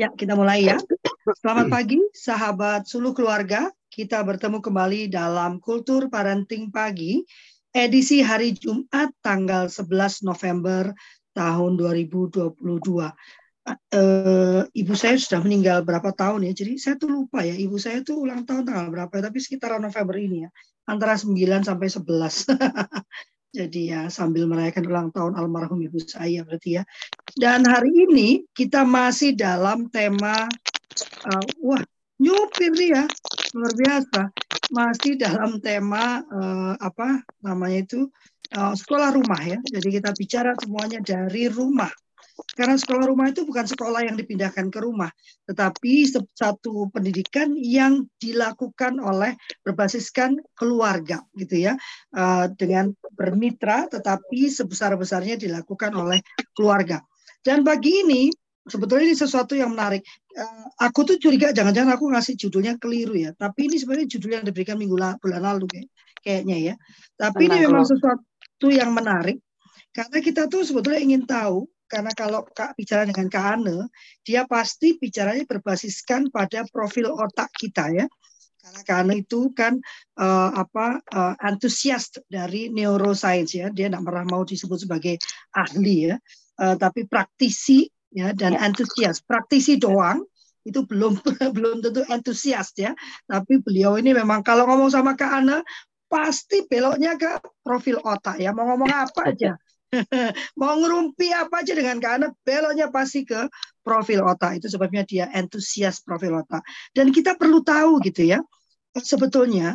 Ya, kita mulai ya. Selamat pagi, sahabat suluh keluarga. Kita bertemu kembali dalam Kultur Parenting Pagi, edisi hari Jumat tanggal 11 November tahun 2022. Uh, eh, ibu saya sudah meninggal berapa tahun ya, jadi saya tuh lupa ya, ibu saya tuh ulang tahun tanggal berapa, tapi sekitaran November ini ya, antara 9 sampai 11. Jadi ya sambil merayakan ulang tahun almarhum ibu saya berarti ya. Dan hari ini kita masih dalam tema uh, wah nyupir ya luar biasa masih dalam tema uh, apa namanya itu uh, sekolah rumah ya. Jadi kita bicara semuanya dari rumah. Karena sekolah rumah itu bukan sekolah yang dipindahkan ke rumah, tetapi satu pendidikan yang dilakukan oleh berbasiskan keluarga, gitu ya, uh, dengan bermitra, tetapi sebesar-besarnya dilakukan oleh keluarga. Dan bagi ini sebetulnya ini sesuatu yang menarik. Uh, aku tuh curiga jangan-jangan aku ngasih judulnya keliru ya. Tapi ini sebenarnya judul yang diberikan minggu la bulan lalu kayak, kayaknya ya. Tapi Tenang ini memang sesuatu yang menarik karena kita tuh sebetulnya ingin tahu karena kalau Kak bicara dengan Kak Ane, dia pasti bicaranya berbasiskan pada profil otak kita ya. Karena Kak Ane itu kan uh, apa uh, antusias dari neuroscience ya, dia tidak pernah mau disebut sebagai ahli ya, uh, tapi praktisi ya dan ya. antusias. Praktisi doang itu belum belum tentu antusias ya, tapi beliau ini memang kalau ngomong sama Kak Ane pasti beloknya ke profil otak ya, mau ngomong apa aja Mau ngerumpi apa aja dengan karena beloknya pasti ke profil otak. Itu sebabnya dia entusias profil otak. Dan kita perlu tahu gitu ya, sebetulnya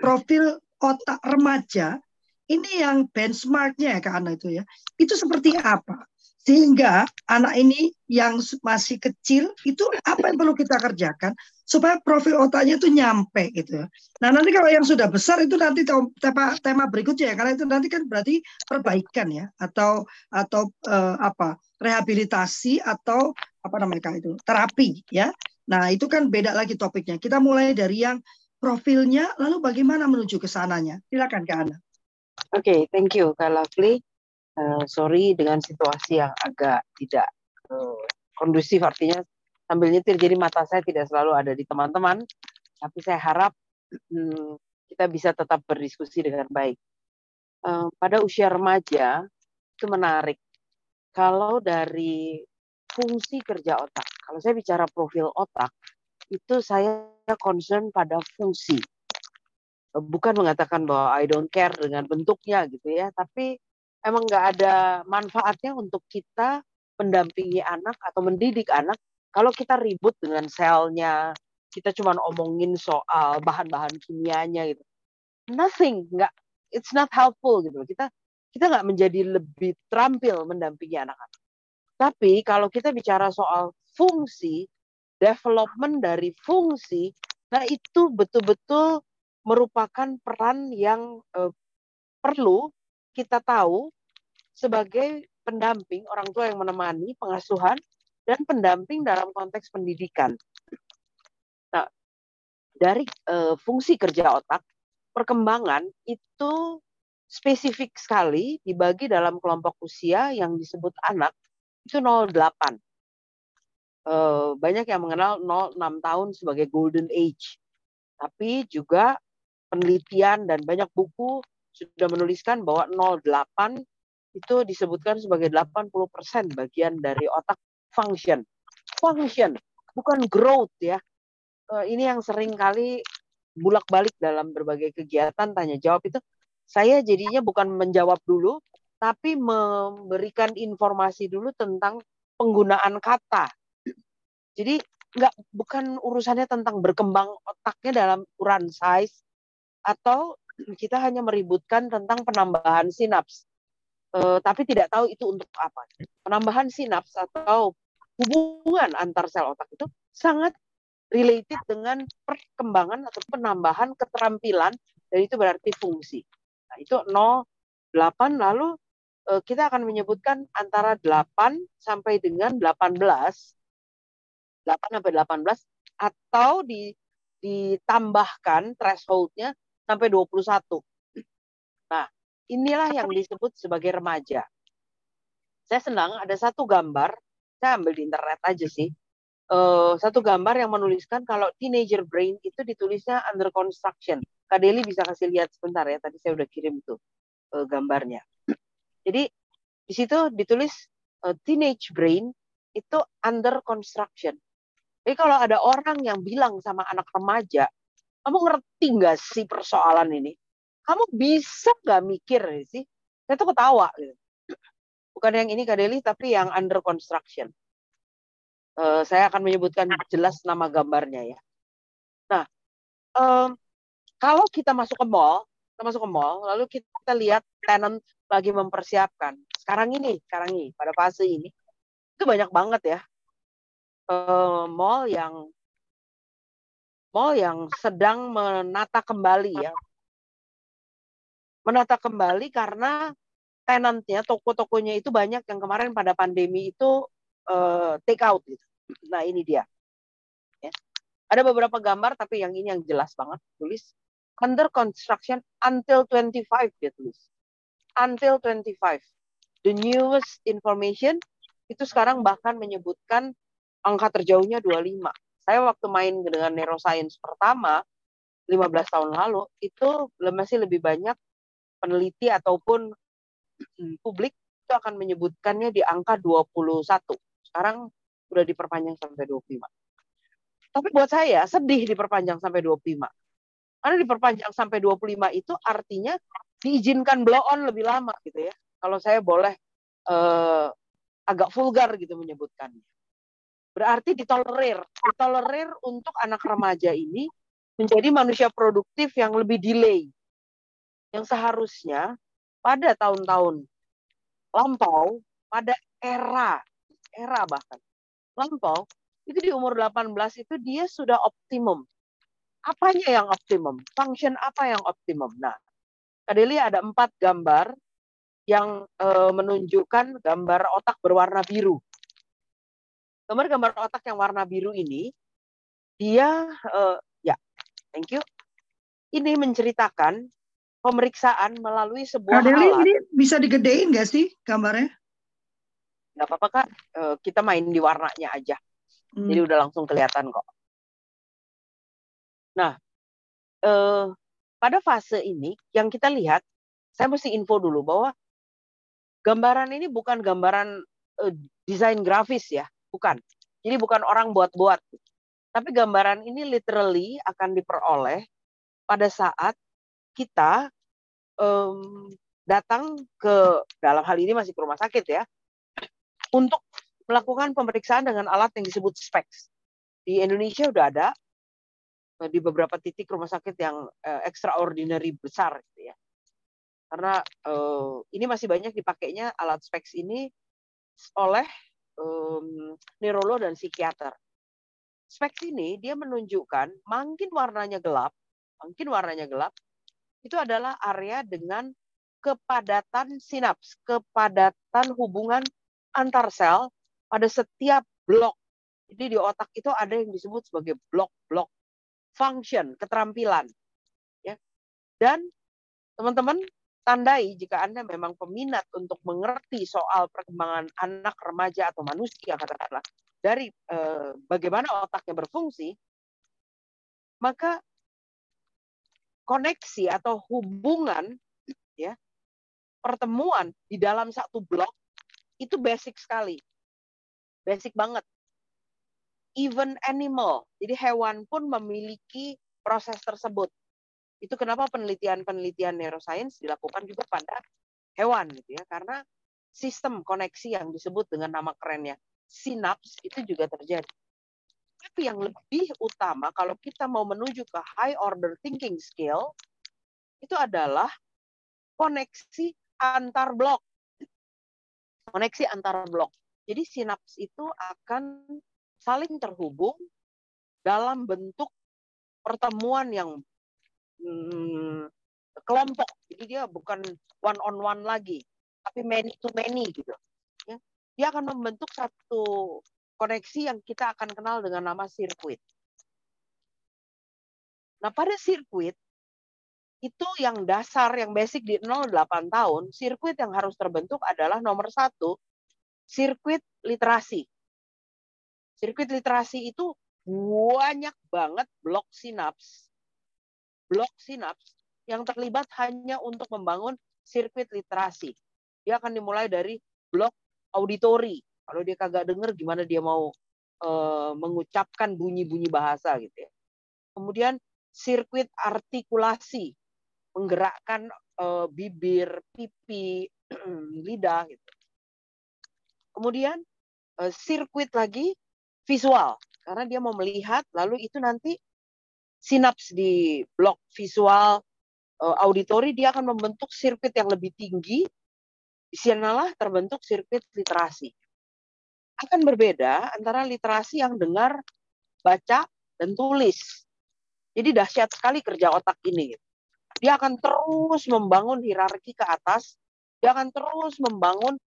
profil otak remaja ini yang benchmarknya ya karena itu ya. Itu seperti apa? Sehingga anak ini yang masih kecil itu apa yang perlu kita kerjakan supaya profil otaknya itu nyampe gitu. Nah nanti kalau yang sudah besar itu nanti tema tema berikutnya ya karena itu nanti kan berarti perbaikan ya atau atau uh, apa rehabilitasi atau apa namanya itu terapi ya. Nah itu kan beda lagi topiknya. Kita mulai dari yang profilnya lalu bagaimana menuju ke sananya. Silakan Kak Ana. Oke, okay, thank you Kak Lovely. Uh, sorry dengan situasi yang agak tidak uh, kondusif artinya sambil nyetir. Jadi mata saya tidak selalu ada di teman-teman. Tapi saya harap hmm, kita bisa tetap berdiskusi dengan baik. Uh, pada usia remaja itu menarik. Kalau dari fungsi kerja otak kalau saya bicara profil otak itu saya concern pada fungsi. Bukan mengatakan bahwa I don't care dengan bentuknya gitu ya. Tapi emang nggak ada manfaatnya untuk kita mendampingi anak atau mendidik anak kalau kita ribut dengan selnya, kita cuma omongin soal bahan-bahan kimianya gitu. Nothing, nggak, it's not helpful gitu. Kita kita nggak menjadi lebih terampil mendampingi anak-anak. Tapi kalau kita bicara soal fungsi, development dari fungsi, nah itu betul-betul merupakan peran yang eh, perlu kita tahu sebagai pendamping orang tua yang menemani pengasuhan dan pendamping dalam konteks pendidikan. Nah, dari uh, fungsi kerja otak, perkembangan itu spesifik sekali dibagi dalam kelompok usia yang disebut anak itu 08. Uh, banyak yang mengenal 06 tahun sebagai golden age. Tapi juga penelitian dan banyak buku sudah menuliskan bahwa 08 itu disebutkan sebagai 80% bagian dari otak function. Function, bukan growth ya. Uh, ini yang sering kali bulak-balik dalam berbagai kegiatan tanya jawab itu saya jadinya bukan menjawab dulu tapi memberikan informasi dulu tentang penggunaan kata. Jadi nggak bukan urusannya tentang berkembang otaknya dalam ukuran size atau kita hanya meributkan tentang penambahan sinaps. Uh, tapi tidak tahu itu untuk apa. Penambahan sinaps atau hubungan antar sel otak itu sangat related dengan perkembangan atau penambahan keterampilan dan itu berarti fungsi. Nah, itu 0 8 lalu uh, kita akan menyebutkan antara 8 sampai dengan 18 8 sampai 18 atau di ditambahkan thresholdnya sampai 21. Nah, inilah yang disebut sebagai remaja. Saya senang ada satu gambar, saya ambil di internet aja sih. uh, satu gambar yang menuliskan kalau teenager brain itu ditulisnya under construction. Kak Deli bisa kasih lihat sebentar ya. Tadi saya udah kirim tuh uh, gambarnya. Jadi di situ ditulis uh, teenage brain itu under construction. Jadi kalau ada orang yang bilang sama anak remaja, kamu ngerti nggak sih persoalan ini? Kamu bisa nggak mikir sih? Saya tuh ketawa. Gitu. Bukan yang ini Kak Deli, tapi yang under construction. Uh, saya akan menyebutkan jelas nama gambarnya ya. Nah, um, kalau kita masuk ke mall, kita masuk ke mall, lalu kita lihat tenant lagi mempersiapkan. Sekarang ini, sekarang ini, pada fase ini, itu banyak banget ya uh, mall yang mall yang sedang menata kembali ya. Menata kembali karena tenantnya, toko-tokonya itu banyak yang kemarin pada pandemi itu uh, take out gitu. Nah ini dia. Ya. Ada beberapa gambar tapi yang ini yang jelas banget tulis under construction until 25 dia tulis. Until 25. The newest information itu sekarang bahkan menyebutkan angka terjauhnya 25 saya waktu main dengan neuroscience pertama 15 tahun lalu itu masih lebih banyak peneliti ataupun publik itu akan menyebutkannya di angka 21. Sekarang sudah diperpanjang sampai 25. Tapi buat saya sedih diperpanjang sampai 25. Karena diperpanjang sampai 25 itu artinya diizinkan blow on lebih lama gitu ya. Kalau saya boleh eh, agak vulgar gitu menyebutkannya. Berarti ditolerir. Ditolerir untuk anak remaja ini menjadi manusia produktif yang lebih delay. Yang seharusnya pada tahun-tahun lampau, pada era, era bahkan, lampau, itu di umur 18 itu dia sudah optimum. Apanya yang optimum? Function apa yang optimum? Nah, Kadeli ada empat gambar yang e, menunjukkan gambar otak berwarna biru gambar-gambar otak yang warna biru ini dia uh, ya thank you ini menceritakan pemeriksaan melalui sebuah Kak Deli, alat. ini bisa digedein nggak sih gambarnya? Nggak apa-apa kak, uh, kita main di warnanya aja, hmm. jadi udah langsung kelihatan kok. Nah, uh, pada fase ini yang kita lihat, saya mesti info dulu bahwa gambaran ini bukan gambaran uh, desain grafis ya, bukan. Jadi bukan orang buat-buat. Tapi gambaran ini literally akan diperoleh pada saat kita um, datang ke dalam hal ini masih ke rumah sakit ya untuk melakukan pemeriksaan dengan alat yang disebut SPECS. Di Indonesia udah ada eh, di beberapa titik rumah sakit yang uh, extraordinary besar gitu ya. Karena uh, ini masih banyak dipakainya alat SPECS ini oleh um, neurolog dan psikiater. Speks ini dia menunjukkan makin warnanya gelap, makin warnanya gelap, itu adalah area dengan kepadatan sinaps, kepadatan hubungan antar sel pada setiap blok. Jadi di otak itu ada yang disebut sebagai blok-blok function, keterampilan. Ya. Dan teman-teman tandai jika Anda memang peminat untuk mengerti soal perkembangan anak, remaja, atau manusia, katakanlah, dari eh, bagaimana otaknya berfungsi, maka koneksi atau hubungan ya pertemuan di dalam satu blok itu basic sekali. Basic banget. Even animal, jadi hewan pun memiliki proses tersebut. Itu kenapa penelitian-penelitian neuroscience dilakukan juga pada hewan gitu ya, karena sistem koneksi yang disebut dengan nama kerennya sinaps itu juga terjadi. Tapi yang lebih utama kalau kita mau menuju ke high order thinking skill itu adalah koneksi antar blok. Koneksi antar blok. Jadi sinaps itu akan saling terhubung dalam bentuk pertemuan yang hmm, kelompok. Jadi dia bukan one on one lagi, tapi many to many gitu. Ya. Dia akan membentuk satu koneksi yang kita akan kenal dengan nama sirkuit. Nah, pada sirkuit itu yang dasar, yang basic di 08 tahun, sirkuit yang harus terbentuk adalah nomor satu, sirkuit literasi. Sirkuit literasi itu banyak banget blok sinaps, blok sinaps yang terlibat hanya untuk membangun sirkuit literasi. Dia akan dimulai dari blok auditori. Kalau dia kagak denger gimana dia mau uh, mengucapkan bunyi-bunyi bahasa gitu ya. Kemudian sirkuit artikulasi, menggerakkan uh, bibir, pipi, lidah gitu. Kemudian uh, sirkuit lagi visual karena dia mau melihat lalu itu nanti sinaps di blok visual auditori dia akan membentuk sirkuit yang lebih tinggi di sanalah terbentuk sirkuit literasi akan berbeda antara literasi yang dengar baca dan tulis jadi dahsyat sekali kerja otak ini dia akan terus membangun hierarki ke atas dia akan terus membangun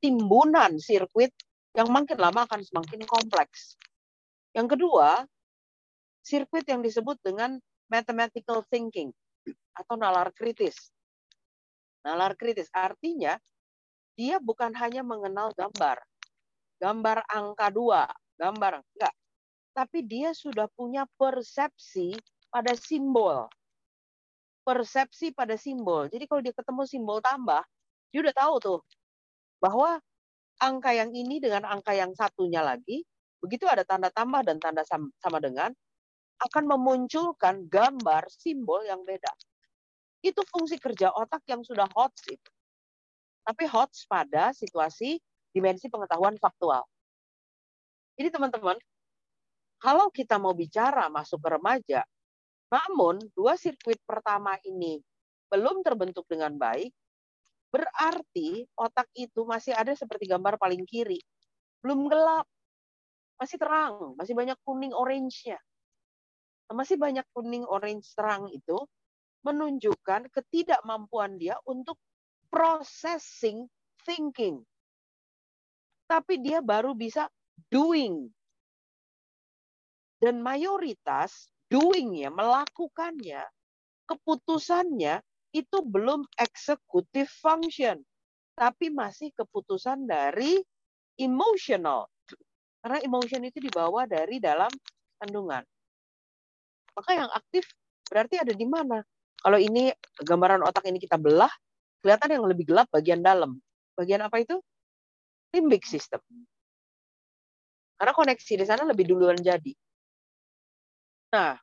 timbunan sirkuit yang makin lama akan semakin kompleks. Yang kedua, sirkuit yang disebut dengan mathematical thinking atau nalar kritis. Nalar kritis artinya dia bukan hanya mengenal gambar, gambar angka dua, gambar enggak, tapi dia sudah punya persepsi pada simbol. Persepsi pada simbol. Jadi kalau dia ketemu simbol tambah, dia udah tahu tuh bahwa angka yang ini dengan angka yang satunya lagi, begitu ada tanda tambah dan tanda sama dengan, akan memunculkan gambar simbol yang beda. Itu fungsi kerja otak yang sudah hot itu. Tapi hot pada situasi dimensi pengetahuan faktual. Jadi teman-teman, kalau kita mau bicara masuk ke remaja, namun dua sirkuit pertama ini belum terbentuk dengan baik, Berarti otak itu masih ada seperti gambar paling kiri. Belum gelap. Masih terang. Masih banyak kuning orange-nya. Masih banyak kuning orange terang itu menunjukkan ketidakmampuan dia untuk processing thinking. Tapi dia baru bisa doing. Dan mayoritas doing-nya, melakukannya, keputusannya itu belum executive function, tapi masih keputusan dari emotional. Karena emotion itu dibawa dari dalam kandungan. Maka yang aktif berarti ada di mana? Kalau ini gambaran otak ini kita belah, kelihatan yang lebih gelap bagian dalam. Bagian apa itu? Limbic system. Karena koneksi di sana lebih duluan jadi. Nah,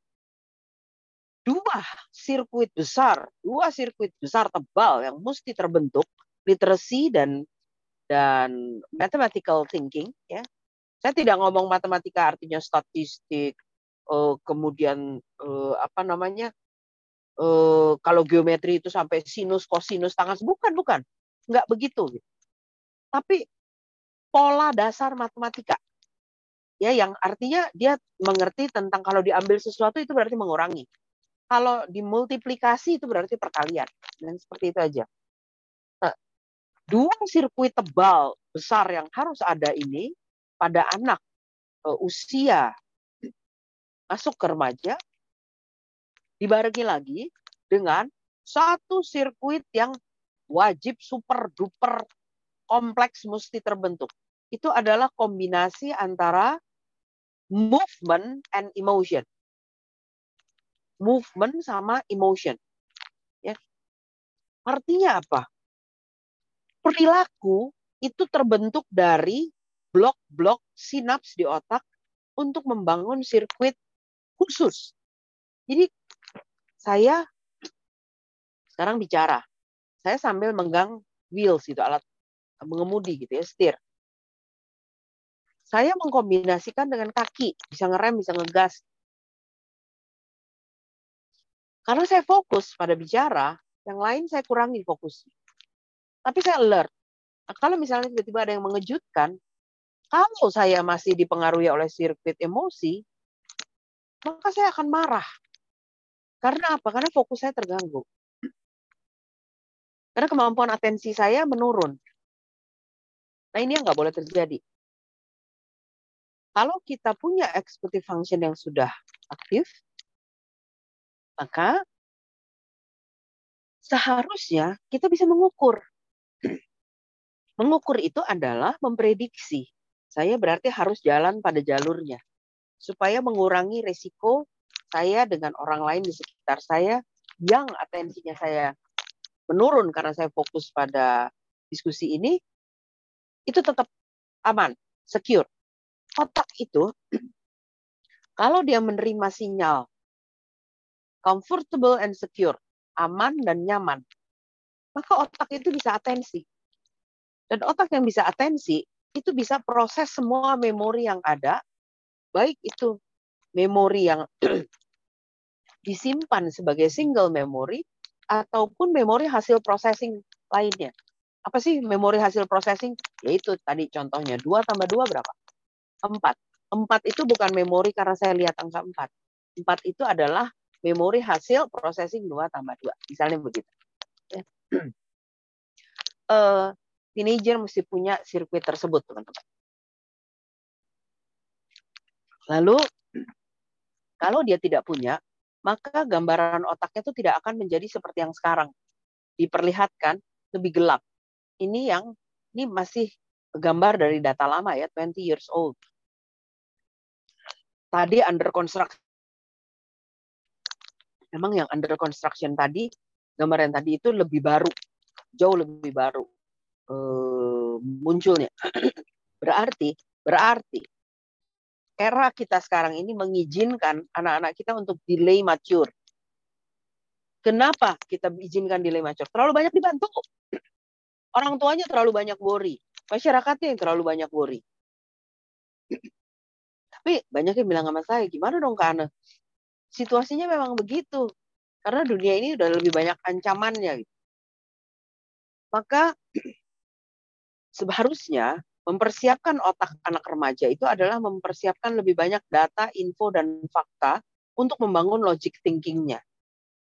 dua sirkuit besar, dua sirkuit besar tebal yang mesti terbentuk, literasi dan dan mathematical thinking ya. Saya tidak ngomong matematika artinya statistik, uh, kemudian uh, apa namanya? Uh, kalau geometri itu sampai sinus, kosinus, tangan bukan, bukan. Enggak begitu. Tapi pola dasar matematika. Ya, yang artinya dia mengerti tentang kalau diambil sesuatu itu berarti mengurangi kalau dimultiplikasi itu berarti perkalian. Dan seperti itu aja. Nah, dua sirkuit tebal besar yang harus ada ini pada anak uh, usia masuk ke remaja dibarengi lagi dengan satu sirkuit yang wajib super duper kompleks mesti terbentuk. Itu adalah kombinasi antara movement and emotion movement sama emotion. Ya. Artinya apa? Perilaku itu terbentuk dari blok-blok sinaps di otak untuk membangun sirkuit khusus. Jadi saya sekarang bicara, saya sambil menggang wheels itu alat mengemudi gitu ya, setir. Saya mengkombinasikan dengan kaki, bisa ngerem, bisa ngegas, karena saya fokus pada bicara, yang lain saya kurangi fokus. Tapi saya alert. Kalau misalnya tiba-tiba ada yang mengejutkan, kalau saya masih dipengaruhi oleh sirkuit emosi, maka saya akan marah. Karena apa? Karena fokus saya terganggu. Karena kemampuan atensi saya menurun. Nah ini yang nggak boleh terjadi. Kalau kita punya executive function yang sudah aktif, maka seharusnya kita bisa mengukur. Mengukur itu adalah memprediksi. saya berarti harus jalan pada jalurnya supaya mengurangi resiko saya dengan orang lain di sekitar saya yang atensinya saya menurun karena saya fokus pada diskusi ini itu tetap aman, secure. Otak itu kalau dia menerima sinyal comfortable and secure, aman dan nyaman, maka otak itu bisa atensi. Dan otak yang bisa atensi itu bisa proses semua memori yang ada, baik itu memori yang disimpan sebagai single memory ataupun memori hasil processing lainnya. Apa sih memori hasil processing? Yaitu tadi contohnya 2 tambah 2 berapa? 4. 4 itu bukan memori karena saya lihat angka 4. 4 itu adalah memori hasil processing 2 tambah 2. Misalnya begitu. uh, teenager mesti punya sirkuit tersebut, teman-teman. Lalu, kalau dia tidak punya, maka gambaran otaknya itu tidak akan menjadi seperti yang sekarang. Diperlihatkan lebih gelap. Ini yang ini masih gambar dari data lama ya, 20 years old. Tadi under construction memang yang under construction tadi, gambar yang tadi itu lebih baru, jauh lebih baru uh, munculnya. berarti, berarti era kita sekarang ini mengizinkan anak-anak kita untuk delay mature. Kenapa kita izinkan delay mature? Terlalu banyak dibantu. Orang tuanya terlalu banyak worry. Masyarakatnya yang terlalu banyak worry. Tapi banyak yang bilang sama saya, gimana dong Kak situasinya memang begitu. Karena dunia ini udah lebih banyak ancamannya. Gitu. Maka seharusnya mempersiapkan otak anak remaja itu adalah mempersiapkan lebih banyak data, info, dan fakta untuk membangun logic thinkingnya.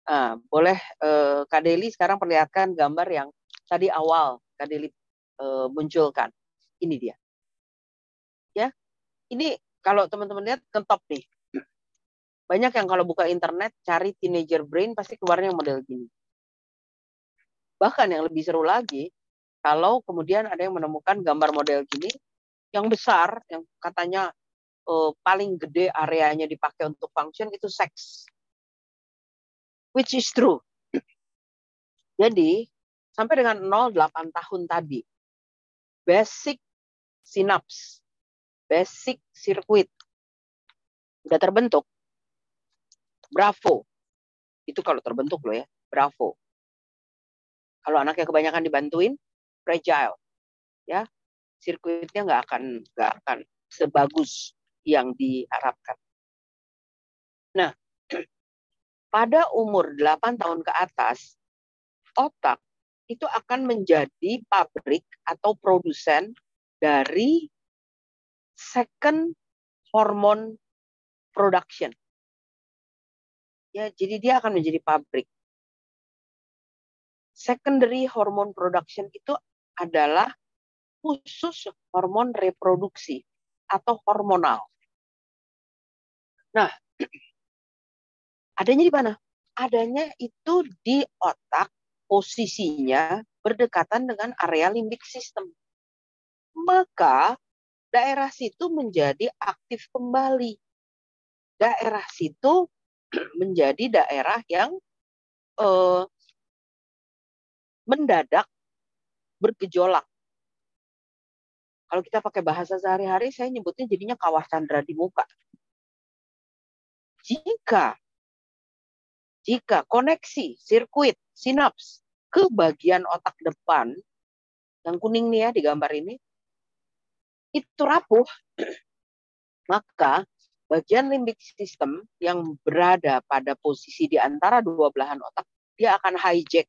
Nah, boleh eh, Kak Deli sekarang perlihatkan gambar yang tadi awal Kak Deli eh, munculkan. Ini dia. Ya, ini kalau teman-teman lihat ke top nih. Banyak yang kalau buka internet cari teenager brain pasti keluarnya model gini. Bahkan yang lebih seru lagi, kalau kemudian ada yang menemukan gambar model gini yang besar, yang katanya uh, paling gede areanya dipakai untuk function itu seks. Which is true. Jadi, sampai dengan 0,8 tahun tadi, basic synapse, basic circuit, udah terbentuk Bravo. Itu kalau terbentuk loh ya, bravo. Kalau anaknya kebanyakan dibantuin, fragile. Ya, sirkuitnya nggak akan nggak akan sebagus yang diharapkan. Nah, pada umur 8 tahun ke atas, otak itu akan menjadi pabrik atau produsen dari second hormone production. Ya, jadi dia akan menjadi pabrik. Secondary hormone production itu adalah khusus hormon reproduksi atau hormonal. Nah, adanya di mana? Adanya itu di otak, posisinya berdekatan dengan area limbik system. Maka daerah situ menjadi aktif kembali. Daerah situ menjadi daerah yang uh, mendadak bergejolak. Kalau kita pakai bahasa sehari-hari, saya nyebutnya jadinya kawah candra di muka. Jika jika koneksi sirkuit sinaps ke bagian otak depan yang kuning nih ya di gambar ini itu rapuh, maka bagian limbik system yang berada pada posisi di antara dua belahan otak, dia akan hijack.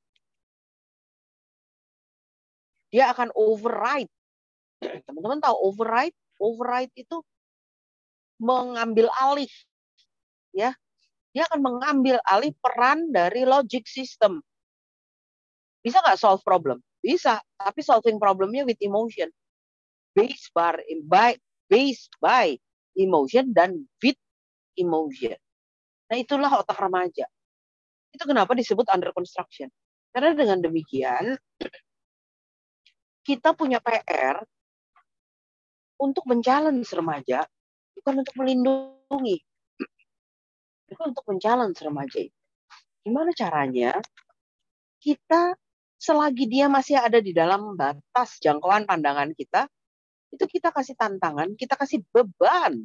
Dia akan override. Teman-teman tahu override? Override itu mengambil alih. Ya, dia akan mengambil alih peran dari logic system. Bisa nggak solve problem? Bisa, tapi solving problemnya with emotion. Based by, based by emotion dan with emotion. Nah itulah otak remaja. Itu kenapa disebut under construction. Karena dengan demikian kita punya PR untuk men-challenge remaja, bukan untuk melindungi. Itu untuk men-challenge remaja. Gimana caranya kita selagi dia masih ada di dalam batas jangkauan pandangan kita, itu kita kasih tantangan, kita kasih beban.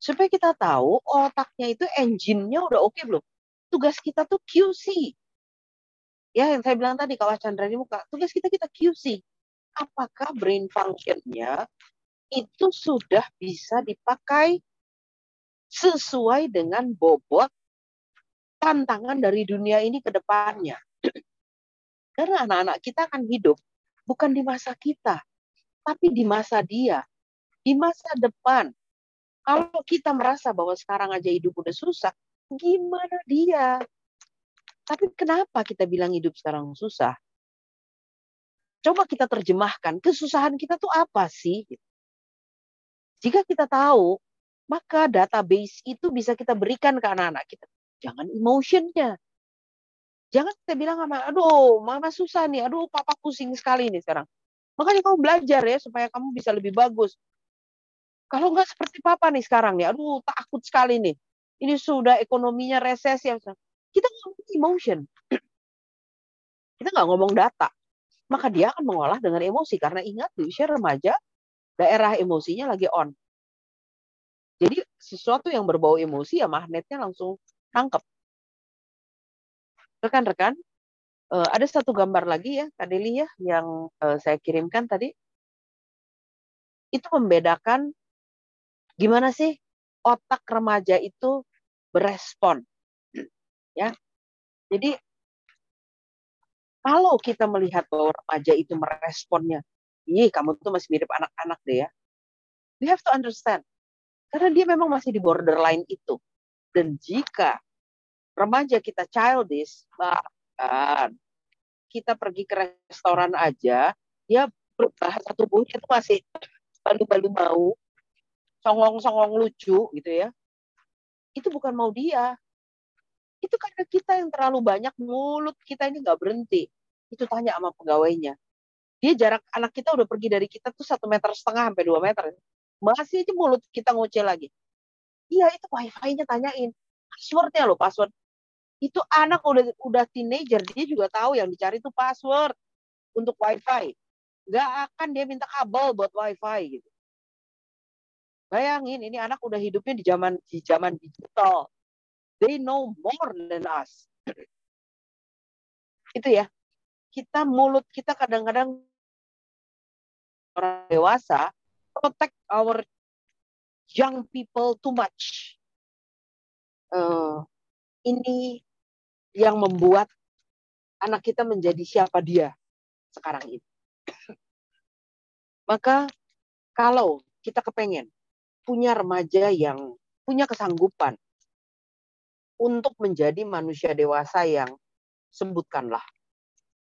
Supaya kita tahu otaknya itu engine-nya udah oke okay belum. Tugas kita tuh QC. Ya, yang saya bilang tadi, Kak Chandra di muka, tugas kita kita QC apakah brain function-nya itu sudah bisa dipakai sesuai dengan bobot tantangan dari dunia ini ke depannya. Karena anak-anak kita akan hidup bukan di masa kita, tapi di masa dia, di masa depan. Kalau kita merasa bahwa sekarang aja hidup udah susah, gimana dia? Tapi kenapa kita bilang hidup sekarang susah? Coba kita terjemahkan, kesusahan kita tuh apa sih? Jika kita tahu, maka database itu bisa kita berikan ke anak-anak kita. Jangan emotionnya. Jangan kita bilang sama, aduh mama susah nih, aduh papa pusing sekali nih sekarang. Makanya kamu belajar ya supaya kamu bisa lebih bagus. Kalau nggak seperti papa nih sekarang nih, aduh takut sekali nih. Ini sudah ekonominya resesi. Kita ngomong emotion. Kita nggak ngomong data maka dia akan mengolah dengan emosi karena ingat di usia remaja daerah emosinya lagi on. Jadi sesuatu yang berbau emosi ya magnetnya langsung tangkap. Rekan-rekan, eh, ada satu gambar lagi ya, Kak Deli ya, yang eh, saya kirimkan tadi. Itu membedakan gimana sih otak remaja itu berespon. Ya. Jadi kalau kita melihat bahwa remaja itu meresponnya, ih kamu tuh masih mirip anak-anak deh ya. We have to understand. Karena dia memang masih di borderline itu. Dan jika remaja kita childish, bahkan kita pergi ke restoran aja, dia berbahasa tubuhnya itu masih balu-balu mau, songong-songong lucu gitu ya. Itu bukan mau dia, itu karena kita yang terlalu banyak mulut kita ini nggak berhenti. Itu tanya sama pegawainya. Dia jarak anak kita udah pergi dari kita tuh satu meter setengah sampai dua meter. Masih aja mulut kita ngoceh lagi. Iya itu wifi-nya tanyain. Passwordnya loh password. Itu anak udah udah teenager dia juga tahu yang dicari itu password untuk wifi. Gak akan dia minta kabel buat wifi gitu. Bayangin ini anak udah hidupnya di zaman di zaman digital They know more than us. Itu ya. Kita mulut kita kadang-kadang orang dewasa protect our young people too much. Uh, ini yang membuat anak kita menjadi siapa dia sekarang ini. Maka kalau kita kepengen punya remaja yang punya kesanggupan untuk menjadi manusia dewasa yang sebutkanlah.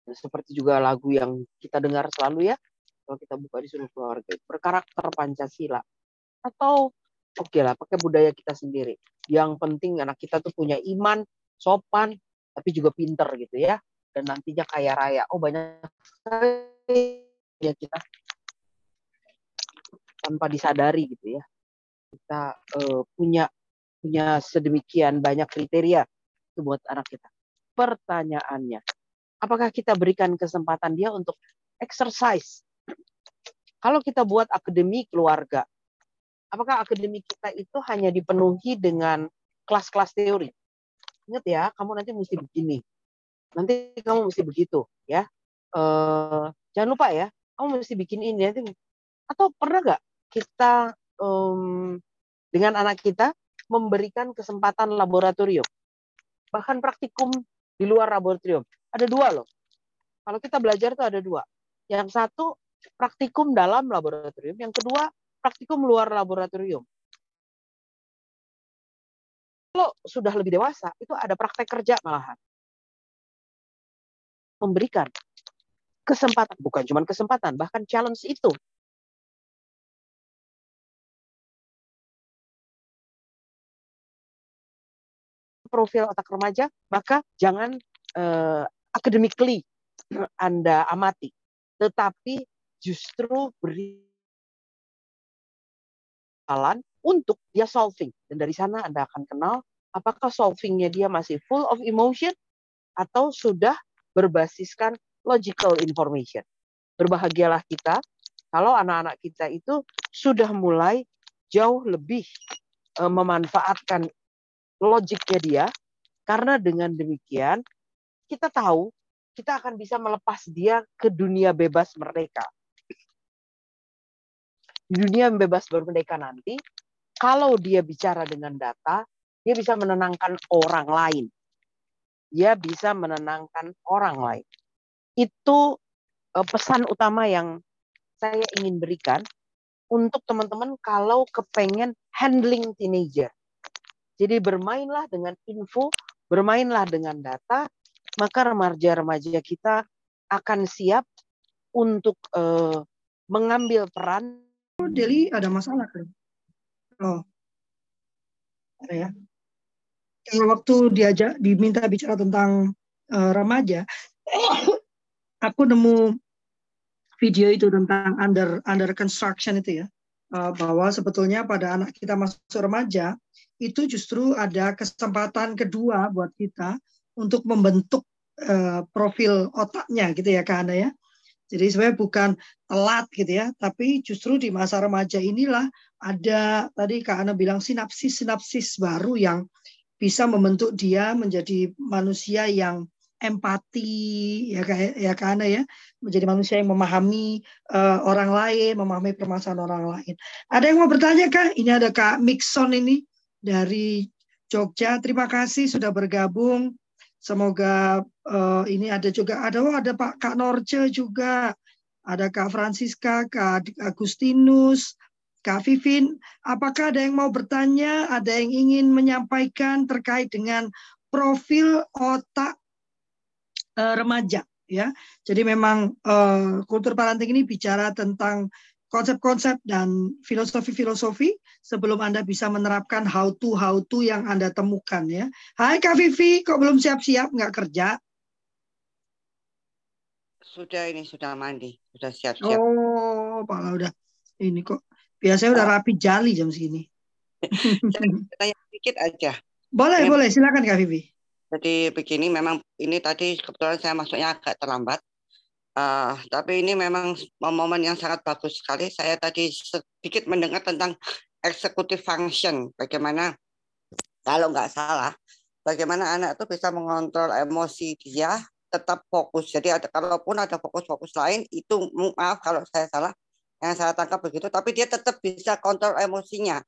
Seperti juga lagu yang kita dengar selalu ya, kalau kita buka di seluruh keluarga, berkarakter Pancasila. Atau oke okay lah, pakai budaya kita sendiri. Yang penting anak kita tuh punya iman, sopan, tapi juga pinter gitu ya. Dan nantinya kaya raya. Oh banyak ya kita tanpa disadari gitu ya. Kita uh, punya punya sedemikian banyak kriteria itu buat anak kita. Pertanyaannya, apakah kita berikan kesempatan dia untuk exercise? Kalau kita buat akademi keluarga, apakah akademi kita itu hanya dipenuhi dengan kelas-kelas teori? Ingat ya, kamu nanti mesti begini, nanti kamu mesti begitu, ya. Uh, jangan lupa ya, kamu mesti bikin ini nanti. Atau pernah nggak kita um, dengan anak kita memberikan kesempatan laboratorium. Bahkan praktikum di luar laboratorium. Ada dua loh. Kalau kita belajar tuh ada dua. Yang satu praktikum dalam laboratorium. Yang kedua praktikum luar laboratorium. Kalau sudah lebih dewasa, itu ada praktek kerja malahan. Memberikan kesempatan, bukan cuma kesempatan, bahkan challenge itu profil otak remaja, maka jangan uh, academically Anda amati, tetapi justru beri persoalan untuk dia solving. Dan dari sana Anda akan kenal apakah solvingnya dia masih full of emotion atau sudah berbasiskan logical information. Berbahagialah kita kalau anak-anak kita itu sudah mulai jauh lebih uh, memanfaatkan logiknya dia karena dengan demikian kita tahu kita akan bisa melepas dia ke dunia bebas mereka. Dunia bebas bermerdeka nanti, kalau dia bicara dengan data, dia bisa menenangkan orang lain. Dia bisa menenangkan orang lain. Itu uh, pesan utama yang saya ingin berikan untuk teman-teman kalau kepengen handling teenager. Jadi bermainlah dengan info, bermainlah dengan data, maka remaja-remaja kita akan siap untuk uh, mengambil peran. Deli ada masalah kan? Oh, ada ya. Waktu diajak diminta bicara tentang uh, remaja, aku nemu video itu tentang under under construction itu ya uh, bahwa sebetulnya pada anak kita masuk remaja itu justru ada kesempatan kedua buat kita untuk membentuk uh, profil otaknya gitu ya Kak Ana ya. Jadi sebenarnya bukan telat gitu ya, tapi justru di masa remaja inilah ada tadi Kak Ana bilang sinapsis-sinapsis baru yang bisa membentuk dia menjadi manusia yang empati ya kayak ya karena ya menjadi manusia yang memahami uh, orang lain, memahami permasalahan orang lain. Ada yang mau bertanya kak? Ini ada Kak Mixon ini dari Jogja. Terima kasih sudah bergabung. Semoga uh, ini ada juga ada oh, ada Pak Kak Norce juga. Ada Kak Francisca, Kak Agustinus, Kak Vivin. Apakah ada yang mau bertanya? Ada yang ingin menyampaikan terkait dengan profil otak uh, remaja ya. Jadi memang uh, kultur parenting ini bicara tentang konsep-konsep dan filosofi-filosofi sebelum Anda bisa menerapkan how to how to yang Anda temukan ya. Hai Kak Vivi, kok belum siap-siap nggak kerja? Sudah ini sudah mandi, sudah siap-siap. Oh, malah udah ini kok biasanya udah rapi jali jam segini. Tanya sedikit aja. Boleh, ya. boleh. Silakan Kak Vivi. Jadi begini memang ini tadi kebetulan saya masuknya agak terlambat. Uh, tapi ini memang momen yang sangat bagus sekali. Saya tadi sedikit mendengar tentang executive function. Bagaimana kalau nggak salah, bagaimana anak itu bisa mengontrol emosi dia tetap fokus. Jadi ada kalaupun ada fokus-fokus lain itu maaf kalau saya salah yang saya tangkap begitu. Tapi dia tetap bisa kontrol emosinya.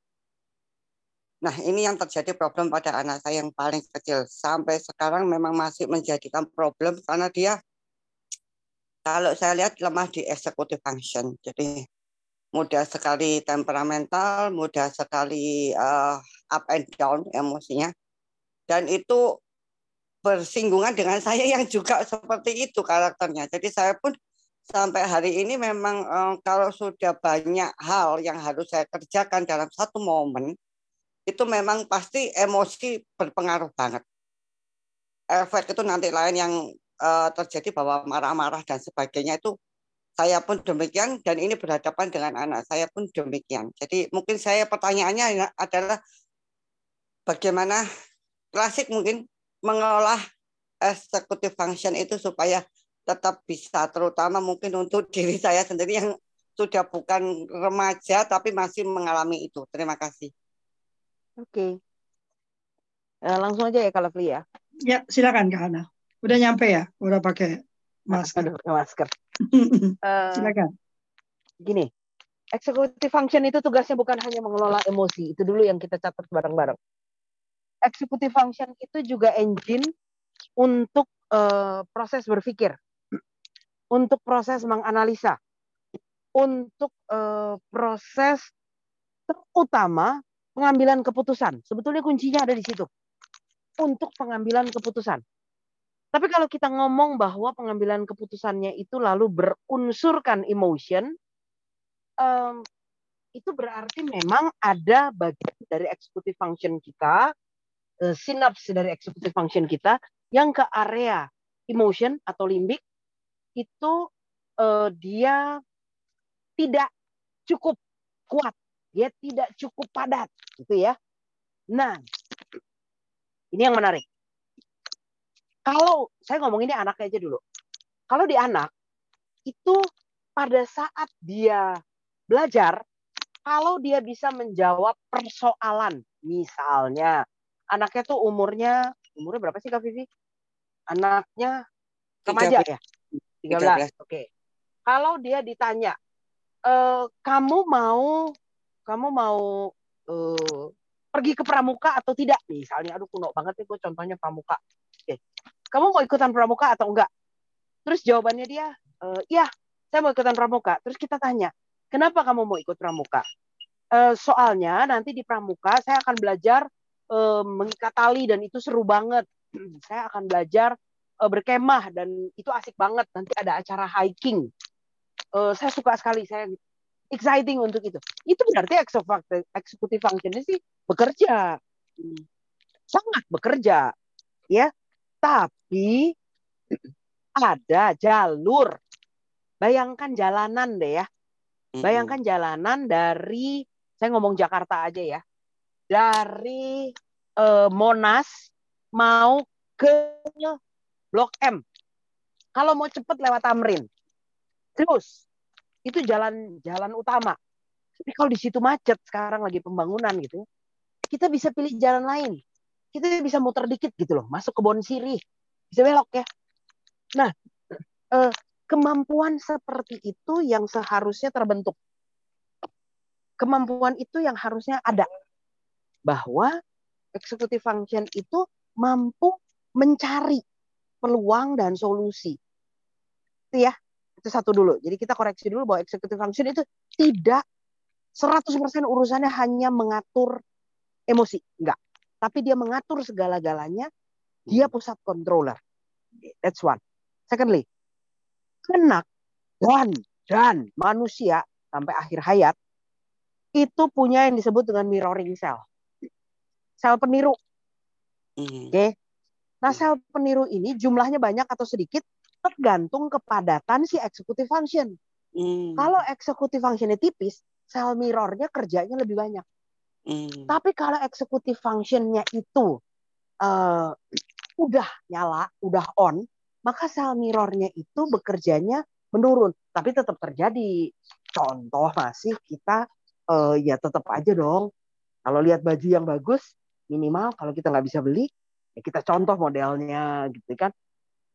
Nah, ini yang terjadi problem pada anak saya yang paling kecil. Sampai sekarang memang masih menjadikan problem karena dia kalau saya lihat lemah di executive function. Jadi mudah sekali temperamental, mudah sekali uh, up and down emosinya. Dan itu bersinggungan dengan saya yang juga seperti itu karakternya. Jadi saya pun sampai hari ini memang um, kalau sudah banyak hal yang harus saya kerjakan dalam satu momen, itu memang pasti emosi berpengaruh banget. Efek itu nanti lain yang uh, terjadi bahwa marah-marah dan sebagainya itu saya pun demikian dan ini berhadapan dengan anak saya pun demikian. Jadi mungkin saya pertanyaannya adalah bagaimana klasik mungkin mengelola executive function itu supaya tetap bisa terutama mungkin untuk diri saya sendiri yang sudah bukan remaja tapi masih mengalami itu. Terima kasih. Oke. Okay. Uh, langsung aja ya kalau Fli ya. Ya, silakan Kak Hana. Udah nyampe ya? Udah pakai masker. Aduh, masker. uh, silakan. Gini, executive function itu tugasnya bukan hanya mengelola emosi. Itu dulu yang kita catat bareng-bareng. Executive function itu juga engine untuk uh, proses berpikir, untuk proses menganalisa, untuk uh, proses terutama pengambilan keputusan. Sebetulnya kuncinya ada di situ. Untuk pengambilan keputusan. Tapi kalau kita ngomong bahwa pengambilan keputusannya itu lalu berunsurkan emotion, um, itu berarti memang ada bagian dari executive function kita, uh, sinaps dari executive function kita yang ke area emotion atau limbik itu uh, dia tidak cukup kuat dia tidak cukup padat, gitu ya. Nah, ini yang menarik. Kalau saya ngomong ini anaknya aja dulu. Kalau di anak itu pada saat dia belajar, kalau dia bisa menjawab persoalan, misalnya anaknya tuh umurnya umurnya berapa sih Kak Vivi? Anaknya remaja ya? 13. 13. Oke. Okay. Kalau dia ditanya, e, kamu mau kamu mau uh, pergi ke pramuka atau tidak? Misalnya, aduh kuno banget nih gue contohnya pramuka. Oke. Kamu mau ikutan pramuka atau enggak? Terus jawabannya dia, e, iya, saya mau ikutan pramuka. Terus kita tanya, kenapa kamu mau ikut pramuka? E, soalnya nanti di pramuka saya akan belajar e, mengikat tali dan itu seru banget. saya akan belajar e, berkemah dan itu asik banget. Nanti ada acara hiking. E, saya suka sekali. Saya exciting untuk itu. Itu berarti eksekutif function sih bekerja. Sangat bekerja. Ya. Tapi ada jalur. Bayangkan jalanan deh ya. Bayangkan jalanan dari saya ngomong Jakarta aja ya. Dari eh, Monas mau ke Blok M. Kalau mau cepet lewat Tamrin. Terus itu jalan jalan utama. Tapi kalau di situ macet sekarang lagi pembangunan gitu, kita bisa pilih jalan lain. Kita bisa muter dikit gitu loh, masuk ke Bon Sirih, bisa belok ya. Nah, eh, kemampuan seperti itu yang seharusnya terbentuk. Kemampuan itu yang harusnya ada. Bahwa executive function itu mampu mencari peluang dan solusi. Itu ya. Itu satu dulu. Jadi kita koreksi dulu bahwa executive function itu tidak 100% urusannya hanya mengatur emosi. Enggak. Tapi dia mengatur segala-galanya. Dia hmm. pusat controller. That's one. Secondly, anak dan dan manusia sampai akhir hayat itu punya yang disebut dengan mirroring cell. Sel peniru. Hmm. Oke. Okay? Nah, sel peniru ini jumlahnya banyak atau sedikit tergantung kepadatan si executive function. Hmm. Kalau executive functionnya tipis, sel mirrornya kerjanya lebih banyak. Hmm. Tapi kalau executive functionnya itu uh, udah nyala, udah on, maka sel mirrornya itu bekerjanya menurun. Tapi tetap terjadi. Contoh masih kita uh, ya tetap aja dong. Kalau lihat baju yang bagus, minimal kalau kita nggak bisa beli, ya kita contoh modelnya gitu kan.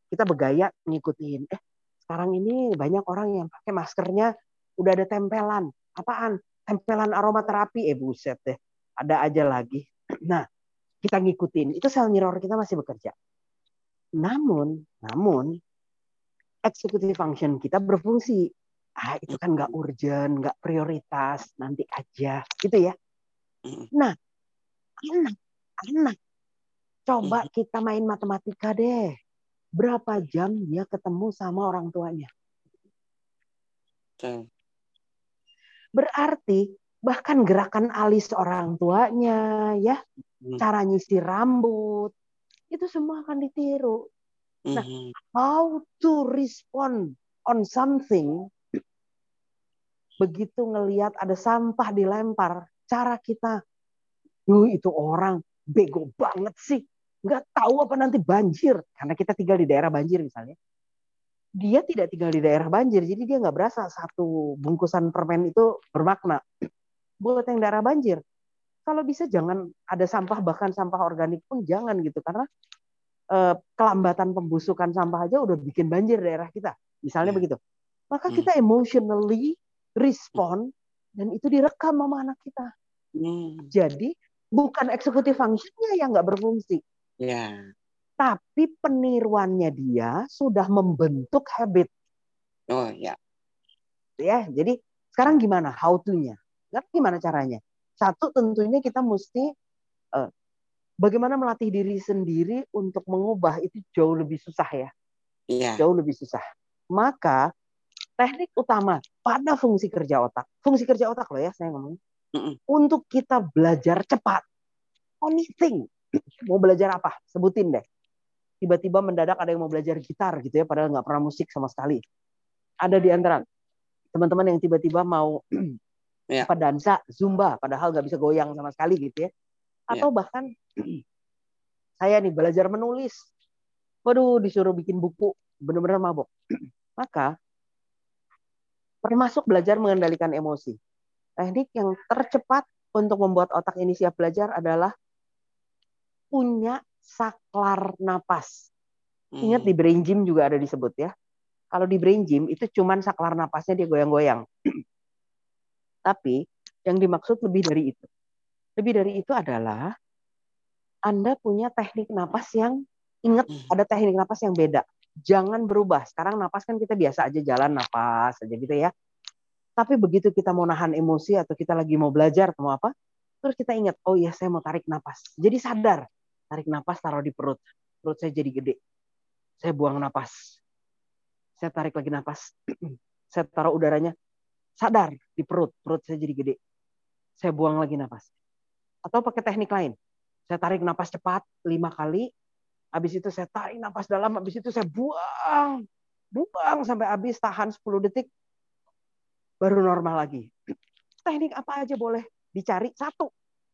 Kita bergaya ngikutin eh sekarang ini banyak orang yang pakai maskernya udah ada tempelan. Apaan? Tempelan aromaterapi? Eh buset deh ada aja lagi. Nah kita ngikutin. Itu sel mirror kita masih bekerja. Namun namun executive function kita berfungsi. Ah itu kan nggak urgent nggak prioritas nanti aja. Gitu ya. Nah anak anak coba kita main matematika deh berapa jam dia ketemu sama orang tuanya. Berarti bahkan gerakan alis orang tuanya, ya, hmm. cara nyisir rambut, itu semua akan ditiru. Nah, hmm. how to respond on something begitu ngelihat ada sampah dilempar, cara kita, duh itu orang bego banget sih nggak tahu apa nanti banjir. Karena kita tinggal di daerah banjir misalnya. Dia tidak tinggal di daerah banjir jadi dia nggak berasa satu bungkusan permen itu bermakna buat yang daerah banjir. Kalau bisa jangan ada sampah bahkan sampah organik pun jangan gitu. Karena eh, kelambatan pembusukan sampah aja udah bikin banjir daerah kita. Misalnya hmm. begitu. Maka kita hmm. emotionally respond dan itu direkam sama anak kita. Hmm. jadi bukan eksekutif fungsinya yang nggak berfungsi Ya. Tapi peniruannya dia sudah membentuk habit. Oh ya. Ya, jadi sekarang gimana how to-nya? Gimana caranya? Satu tentunya kita mesti uh, bagaimana melatih diri sendiri untuk mengubah itu jauh lebih susah ya. Iya. Jauh lebih susah. Maka teknik utama pada fungsi kerja otak, fungsi kerja otak loh ya saya ngomong, mm -mm. untuk kita belajar cepat, anything mau belajar apa? Sebutin deh. Tiba-tiba mendadak ada yang mau belajar gitar gitu ya, padahal nggak pernah musik sama sekali. Ada di antara teman-teman yang tiba-tiba mau ya. apa dansa, zumba, padahal nggak bisa goyang sama sekali gitu ya. Atau ya. bahkan saya nih belajar menulis, waduh disuruh bikin buku, benar-benar mabok. Maka termasuk belajar mengendalikan emosi. Teknik yang tercepat untuk membuat otak ini siap belajar adalah punya saklar napas. Ingat di hmm. brain gym juga ada disebut ya. Kalau di brain gym itu cuman saklar napasnya dia goyang-goyang. Tapi yang dimaksud lebih dari itu. Lebih dari itu adalah Anda punya teknik napas yang ingat hmm. ada teknik napas yang beda. Jangan berubah. Sekarang napas kan kita biasa aja jalan napas aja gitu ya. Tapi begitu kita mau nahan emosi atau kita lagi mau belajar atau mau apa, terus kita ingat, oh iya saya mau tarik napas. Jadi sadar, tarik napas taruh di perut. Perut saya jadi gede. Saya buang napas. Saya tarik lagi napas. saya taruh udaranya. Sadar di perut. Perut saya jadi gede. Saya buang lagi napas. Atau pakai teknik lain. Saya tarik napas cepat lima kali. Habis itu saya tarik napas dalam. Habis itu saya buang. Buang sampai habis. Tahan 10 detik. Baru normal lagi. Teknik apa aja boleh dicari. Satu.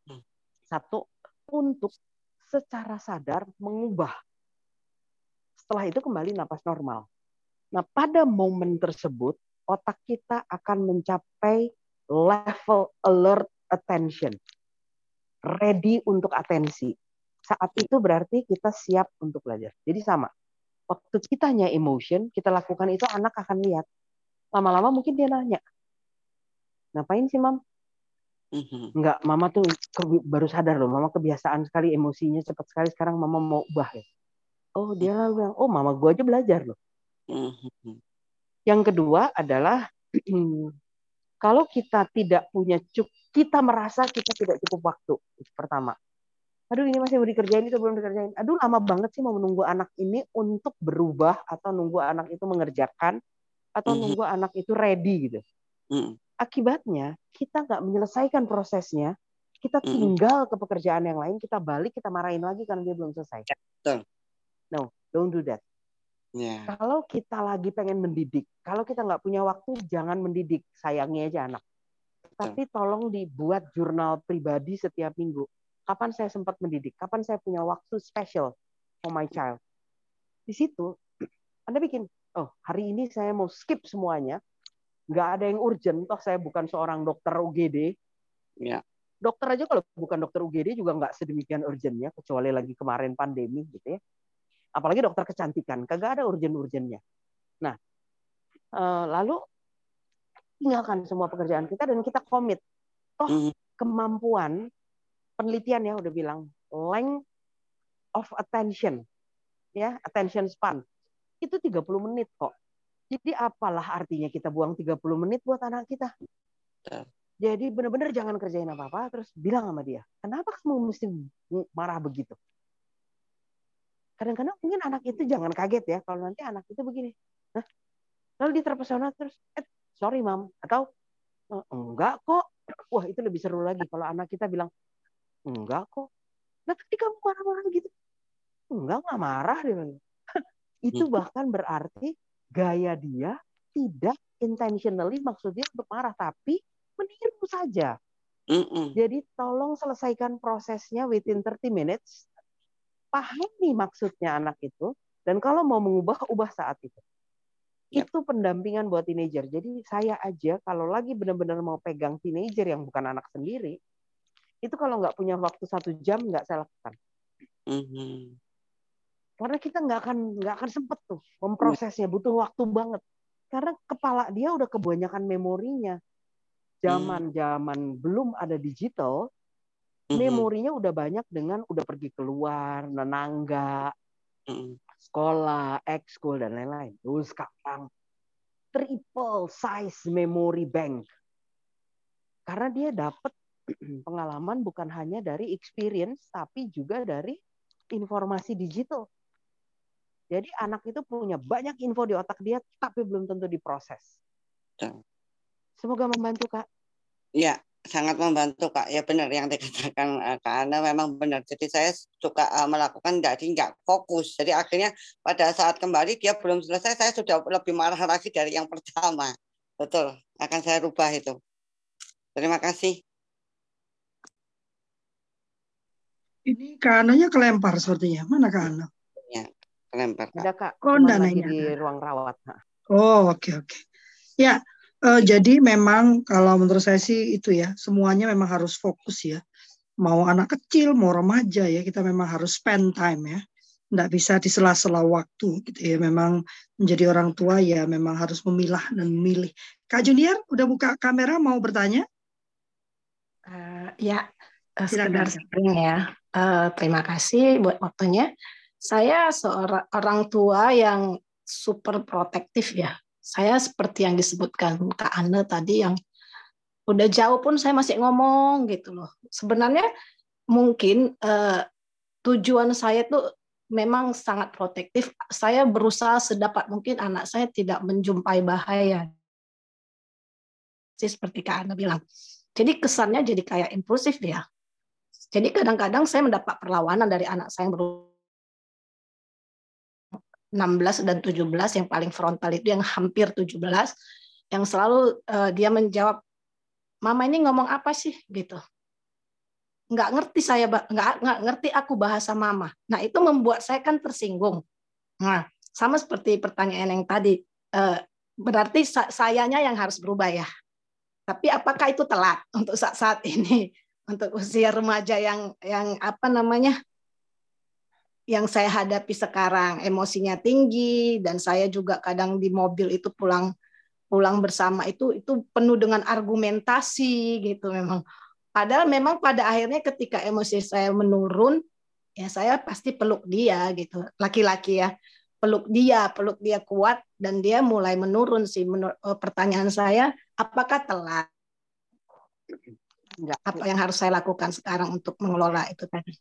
Hmm. Satu. Untuk secara sadar mengubah. Setelah itu kembali napas normal. Nah, pada momen tersebut, otak kita akan mencapai level alert attention. Ready untuk atensi. Saat itu berarti kita siap untuk belajar. Jadi sama. Waktu kita hanya emotion, kita lakukan itu anak akan lihat. Lama-lama mungkin dia nanya. Ngapain sih, Mam? Enggak, mhm. mama tuh baru sadar loh, mama kebiasaan sekali emosinya cepat sekali sekarang mama mau ubah ya. Oh dia lalu bilang, oh mama gua aja belajar loh. Mhm. Yang kedua adalah kalau kita tidak punya cuk, kita merasa kita tidak cukup waktu. Itu pertama. Aduh ini masih mau dikerjain itu belum dikerjain. Aduh lama banget sih mau menunggu anak ini untuk berubah atau nunggu anak itu mengerjakan atau nunggu anak itu ready gitu. Akibatnya kita nggak menyelesaikan prosesnya, kita tinggal ke pekerjaan yang lain, kita balik, kita marahin lagi karena dia belum selesai. No, don't do that. Yeah. Kalau kita lagi pengen mendidik, kalau kita nggak punya waktu, jangan mendidik, sayangi aja anak. Tapi tolong dibuat jurnal pribadi setiap minggu. Kapan saya sempat mendidik? Kapan saya punya waktu special for my child? Di situ, Anda bikin, oh hari ini saya mau skip semuanya, nggak ada yang urgent. Toh saya bukan seorang dokter UGD ya. dokter aja kalau bukan dokter UGD juga nggak sedemikian urgentnya kecuali lagi kemarin pandemi gitu ya. Apalagi dokter kecantikan kagak ada urgent-urgentnya. Nah eh, lalu tinggalkan semua pekerjaan kita dan kita komit. Toh hmm. kemampuan penelitian ya udah bilang length of attention ya attention span itu 30 menit kok jadi apalah artinya kita buang 30 menit buat anak kita? Jadi benar-benar jangan kerjain apa-apa, terus bilang sama dia, kenapa kamu mesti marah begitu? Kadang-kadang mungkin anak itu jangan kaget ya, kalau nanti anak itu begini. Hah? Lalu dia terpesona terus, eh, sorry mam, atau eh, enggak kok. Wah itu lebih seru lagi kalau anak kita bilang, enggak kok. Nah tadi kamu marah-marah gitu. Enggak, enggak marah. Dia itu hmm. bahkan berarti gaya dia tidak intentionally maksudnya untuk marah tapi meniru saja. Mm -mm. Jadi tolong selesaikan prosesnya within 30 minutes. Pahami maksudnya anak itu dan kalau mau mengubah ubah saat itu. Yep. Itu pendampingan buat teenager. Jadi saya aja kalau lagi benar-benar mau pegang teenager yang bukan anak sendiri, itu kalau nggak punya waktu satu jam nggak saya lakukan. Mm -hmm. Karena kita nggak akan nggak akan sempet tuh memprosesnya, butuh waktu banget. Karena kepala dia udah kebanyakan memorinya. Zaman-zaman hmm. belum ada digital, hmm. memorinya udah banyak dengan udah pergi keluar, nenangga, hmm. sekolah, ekskul dan lain-lain. Terus sekarang triple size memory bank. Karena dia dapat pengalaman bukan hanya dari experience tapi juga dari informasi digital. Jadi anak itu punya banyak info di otak dia, tapi belum tentu diproses. Semoga membantu kak. Ya, sangat membantu kak. Ya benar yang dikatakan uh, kak Ana memang benar. Jadi saya suka uh, melakukan jadi nggak fokus. Jadi akhirnya pada saat kembali dia belum selesai, saya sudah lebih marah lagi dari yang pertama. Betul, akan saya rubah itu. Terima kasih. Ini kananya kelempar sepertinya. Mana Kana? Ya, kelempar. Ada Kak, Oh, di ruang rawat. Oh, oke oke. Ya, eh, jadi memang kalau menurut saya sih itu ya, semuanya memang harus fokus ya. Mau anak kecil, mau remaja ya, kita memang harus spend time ya. Nggak bisa di sela-sela waktu gitu ya. Memang menjadi orang tua ya memang harus memilah dan memilih. Kak Junior, udah buka kamera mau bertanya? Eh, ya, Silakan, sekedar Kak. sharing ya. Eh, terima kasih buat waktunya. Saya seorang orang tua yang super protektif ya. Saya seperti yang disebutkan Kak Anne tadi yang udah jauh pun saya masih ngomong gitu loh. Sebenarnya mungkin eh, tujuan saya tuh memang sangat protektif. Saya berusaha sedapat mungkin anak saya tidak menjumpai bahaya. Seperti Kak Anne bilang. Jadi kesannya jadi kayak impulsif ya. Jadi kadang-kadang saya mendapat perlawanan dari anak saya yang baru 16 dan 17 yang paling frontal itu yang hampir 17 yang selalu eh, dia menjawab mama ini ngomong apa sih? Gitu. Nggak ngerti saya nggak nggak ngerti aku bahasa mama. Nah itu membuat saya kan tersinggung. Nah sama seperti pertanyaan yang tadi eh, berarti sa- sayanya yang harus berubah ya? Tapi apakah itu telat untuk saat saat ini? Untuk usia remaja yang yang apa namanya yang saya hadapi sekarang emosinya tinggi dan saya juga kadang di mobil itu pulang pulang bersama itu itu penuh dengan argumentasi gitu memang. Padahal memang pada akhirnya ketika emosi saya menurun ya saya pasti peluk dia gitu laki-laki ya. Peluk dia peluk dia kuat dan dia mulai menurun sih Menur- eh, pertanyaan saya apakah telat? Enggak. apa yang harus saya lakukan sekarang untuk mengelola itu tadi?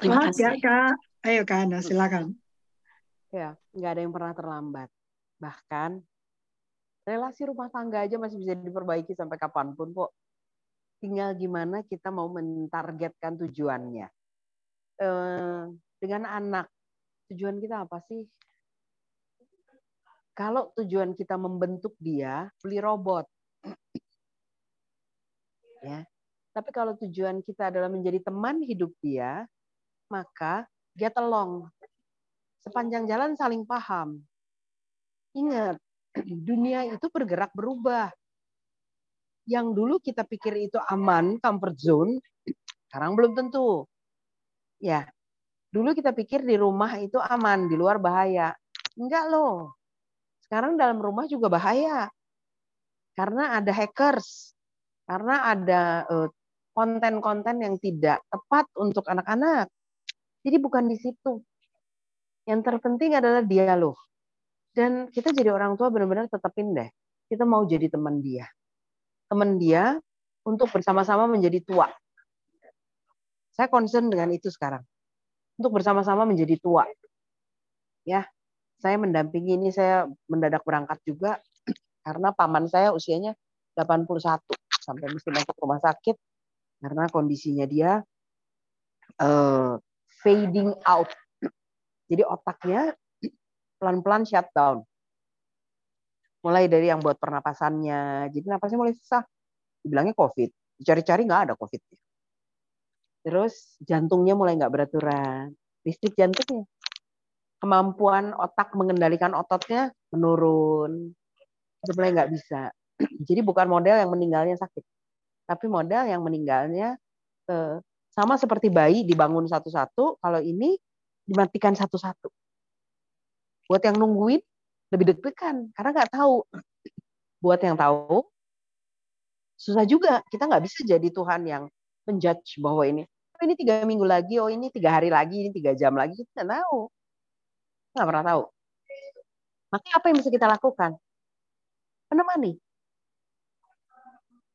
Terima ya, kasih. Kak. Ayo Kak Ana, silakan. Ya, nggak ada yang pernah terlambat. Bahkan relasi rumah tangga aja masih bisa diperbaiki sampai kapan pun kok. Tinggal gimana kita mau mentargetkan tujuannya. Eh, dengan anak, tujuan kita apa sih? Kalau tujuan kita membentuk dia, beli robot. ya. Tapi kalau tujuan kita adalah menjadi teman hidup dia, maka get along. Sepanjang jalan saling paham. Ingat, dunia itu bergerak berubah. Yang dulu kita pikir itu aman, comfort zone, sekarang belum tentu. Ya, dulu kita pikir di rumah itu aman, di luar bahaya. Enggak loh. Sekarang dalam rumah juga bahaya. Karena ada hackers, karena ada eh, konten-konten yang tidak tepat untuk anak-anak. Jadi bukan di situ. Yang terpenting adalah dialog. Dan kita jadi orang tua benar-benar tetapin deh. Kita mau jadi teman dia. Teman dia untuk bersama-sama menjadi tua. Saya concern dengan itu sekarang. Untuk bersama-sama menjadi tua. Ya, saya mendampingi ini saya mendadak berangkat juga karena paman saya usianya 81 sampai mesti masuk rumah sakit karena kondisinya dia uh, fading out. Jadi otaknya pelan-pelan shutdown. Mulai dari yang buat pernapasannya, jadi napasnya mulai susah. Dibilangnya COVID, dicari-cari nggak ada COVID. Terus jantungnya mulai nggak beraturan, listrik jantungnya. Kemampuan otak mengendalikan ototnya menurun. Mulai nggak bisa. Jadi bukan model yang meninggalnya sakit, tapi model yang meninggalnya eh, sama seperti bayi dibangun satu-satu, kalau ini dimatikan satu-satu. Buat yang nungguin lebih deg-degan karena nggak tahu. Buat yang tahu susah juga. Kita nggak bisa jadi Tuhan yang menjudge bahwa ini oh, ini tiga minggu lagi, oh ini tiga hari lagi, ini tiga jam lagi. Kita nggak tahu. Nggak pernah tahu. Maka apa yang bisa kita lakukan? Menemani.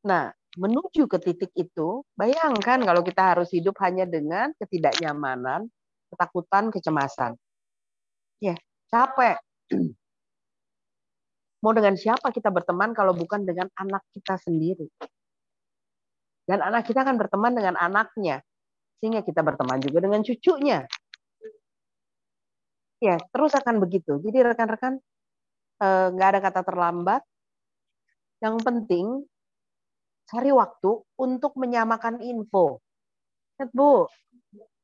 Nah, menuju ke titik itu, bayangkan kalau kita harus hidup hanya dengan ketidaknyamanan, ketakutan, kecemasan. Ya, capek. Mau dengan siapa kita berteman kalau bukan dengan anak kita sendiri? Dan anak kita akan berteman dengan anaknya. Sehingga kita berteman juga dengan cucunya. Ya, terus akan begitu. Jadi rekan-rekan, nggak ada kata terlambat. Yang penting cari waktu untuk menyamakan info. Lihat Bu,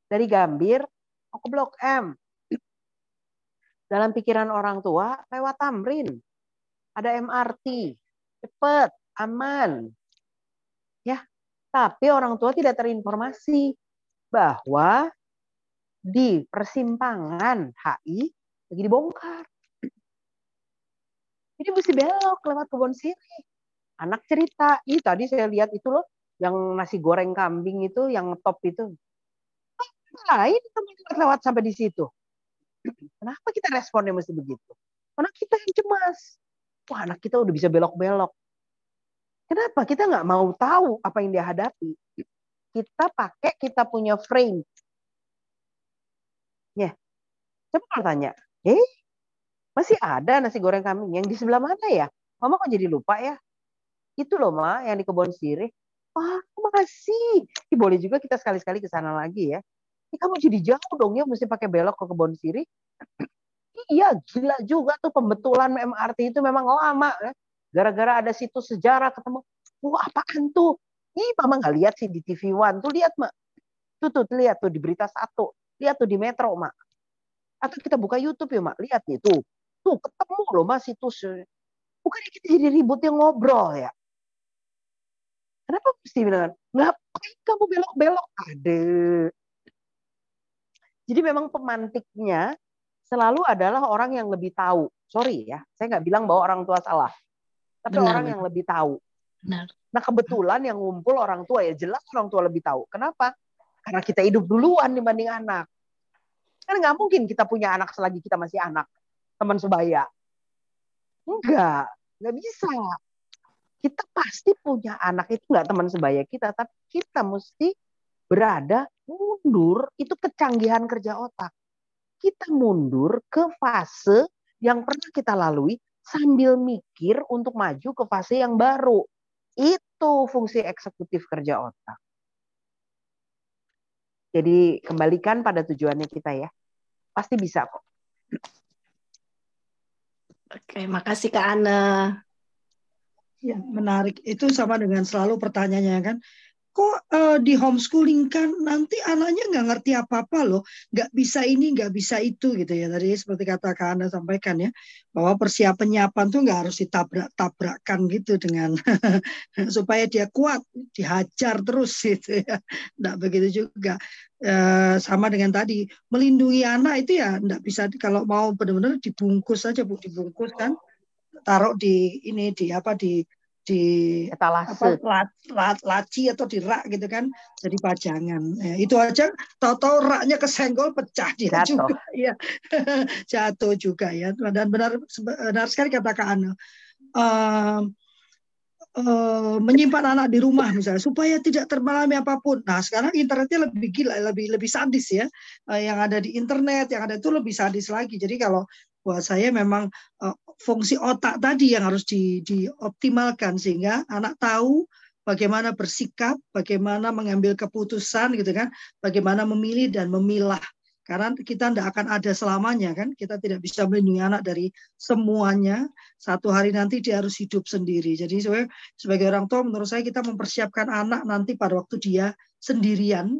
dari Gambir ke Blok M. Dalam pikiran orang tua lewat Tamrin. Ada MRT, cepat, aman. Ya, tapi orang tua tidak terinformasi bahwa di persimpangan HI lagi dibongkar. Jadi mesti belok lewat kebun sirih. Anak cerita, ih tadi saya lihat itu loh, yang nasi goreng kambing itu, yang top itu. Lain teman lewat sampai di situ. Kenapa kita responnya mesti begitu? Karena kita yang cemas. Wah anak kita udah bisa belok-belok. Kenapa kita nggak mau tahu apa yang dia hadapi? Kita pakai kita punya frame. Ya, coba kalau tanya, eh masih ada nasi goreng kambing yang di sebelah mana ya? Mama kok jadi lupa ya? Itu loh, Ma, yang di kebun sirih. Wah, makasih. Ih, boleh juga kita sekali-sekali ke sana lagi ya. Ini kamu jadi jauh dong ya, mesti pakai belok ke kebun sirih. iya, gila juga tuh pembetulan MRT itu memang lama. Ya. Gara-gara ada situs sejarah ketemu. Wah, apaan tuh? Ih, mama nggak lihat sih di TV One. Tuh lihat, Mak. Tuh, tuh, lihat tuh di berita satu. Lihat tuh di Metro, Mak. Atau kita buka YouTube ya, Mak. Lihat nih, tuh. Tuh, ketemu loh, Mas, situs. Bukannya kita jadi ribut yang ngobrol ya. Kenapa mesti bilang, ngapain kamu belok-belok? Ada. Jadi memang pemantiknya selalu adalah orang yang lebih tahu. Sorry ya, saya nggak bilang bahwa orang tua salah. Tapi benar, orang yang lebih tahu. Benar. Nah kebetulan yang ngumpul orang tua ya jelas orang tua lebih tahu. Kenapa? Karena kita hidup duluan dibanding anak. Kan nggak mungkin kita punya anak selagi kita masih anak. Teman sebaya. Enggak. Nggak bisa kita pasti punya anak itu nggak teman sebaya kita, tapi kita mesti berada mundur itu kecanggihan kerja otak. Kita mundur ke fase yang pernah kita lalui sambil mikir untuk maju ke fase yang baru. Itu fungsi eksekutif kerja otak. Jadi kembalikan pada tujuannya kita ya. Pasti bisa kok. Oke, makasih Kak Ana. Ya, menarik. Itu sama dengan selalu pertanyaannya kan, kok uh, di homeschooling kan nanti anaknya nggak ngerti apa-apa loh, nggak bisa ini, nggak bisa itu gitu ya. Tadi seperti kata Kak Anda sampaikan ya, bahwa persiapan penyiapan tuh nggak harus ditabrak-tabrakan gitu dengan supaya dia kuat, dihajar terus gitu ya. Nggak begitu juga. Uh, sama dengan tadi melindungi anak itu ya nggak bisa kalau mau benar-benar dibungkus saja bu dibungkus kan taruh di ini di apa di di etalase. apa, lat, laci atau di rak gitu kan jadi pajangan. Ya, itu aja tahu-tahu raknya kesenggol pecah dia jatuh. juga ya jatuh juga ya. Dan benar benar sekali kata Kak Ana. Uh, uh, menyimpan anak di rumah misalnya supaya tidak termalami apa pun. Nah sekarang internetnya lebih gila lebih lebih sadis ya. Uh, yang ada di internet yang ada itu lebih sadis lagi. Jadi kalau buat saya memang uh, fungsi otak tadi yang harus di, dioptimalkan sehingga anak tahu bagaimana bersikap, bagaimana mengambil keputusan gitu kan, bagaimana memilih dan memilah. Karena kita tidak akan ada selamanya kan, kita tidak bisa melindungi anak dari semuanya. Satu hari nanti dia harus hidup sendiri. Jadi sebagai orang tua menurut saya kita mempersiapkan anak nanti pada waktu dia sendirian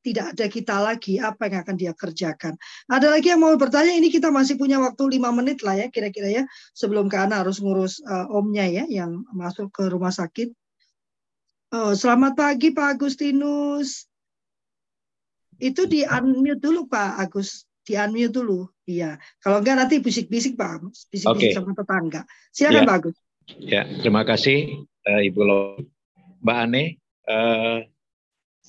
tidak ada kita lagi, apa yang akan dia kerjakan. Ada lagi yang mau bertanya, ini kita masih punya waktu lima menit lah ya, kira-kira ya, sebelum Kana harus ngurus uh, omnya ya, yang masuk ke rumah sakit. Oh, selamat pagi Pak Agustinus. Itu di unmute dulu Pak Agus, di unmute dulu. Iya, kalau enggak nanti bisik-bisik Pak, bisik-bisik okay. sama tetangga. Silakan ya. Pak Agus. Ya, terima kasih uh, Ibu Lo. Mbak Ane, uh,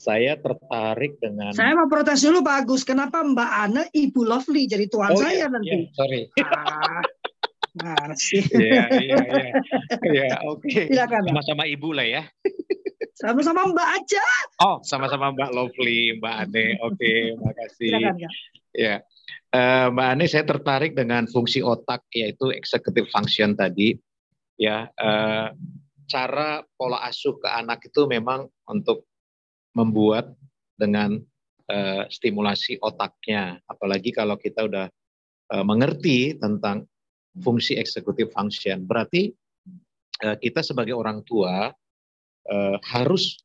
saya tertarik dengan. Saya mau protes dulu Pak Agus, kenapa Mbak Ana Ibu Lovely jadi tuan oh, saya iya, nanti? Iya, sorry. Ah, masih. Iya, iya, iya. Iya, oke. Silakan. Sama-sama Ibu lah ya. Sama-sama Mbak aja. Oh, sama-sama Mbak Lovely, Mbak Ane. Oke, okay, makasih. Silakan, ya. Ya. Uh, Mbak Ane, saya tertarik dengan fungsi otak yaitu executive function tadi. Ya, uh, cara pola asuh ke anak itu memang untuk membuat dengan uh, stimulasi otaknya. Apalagi kalau kita udah uh, mengerti tentang fungsi eksekutif function. Berarti uh, kita sebagai orang tua uh, harus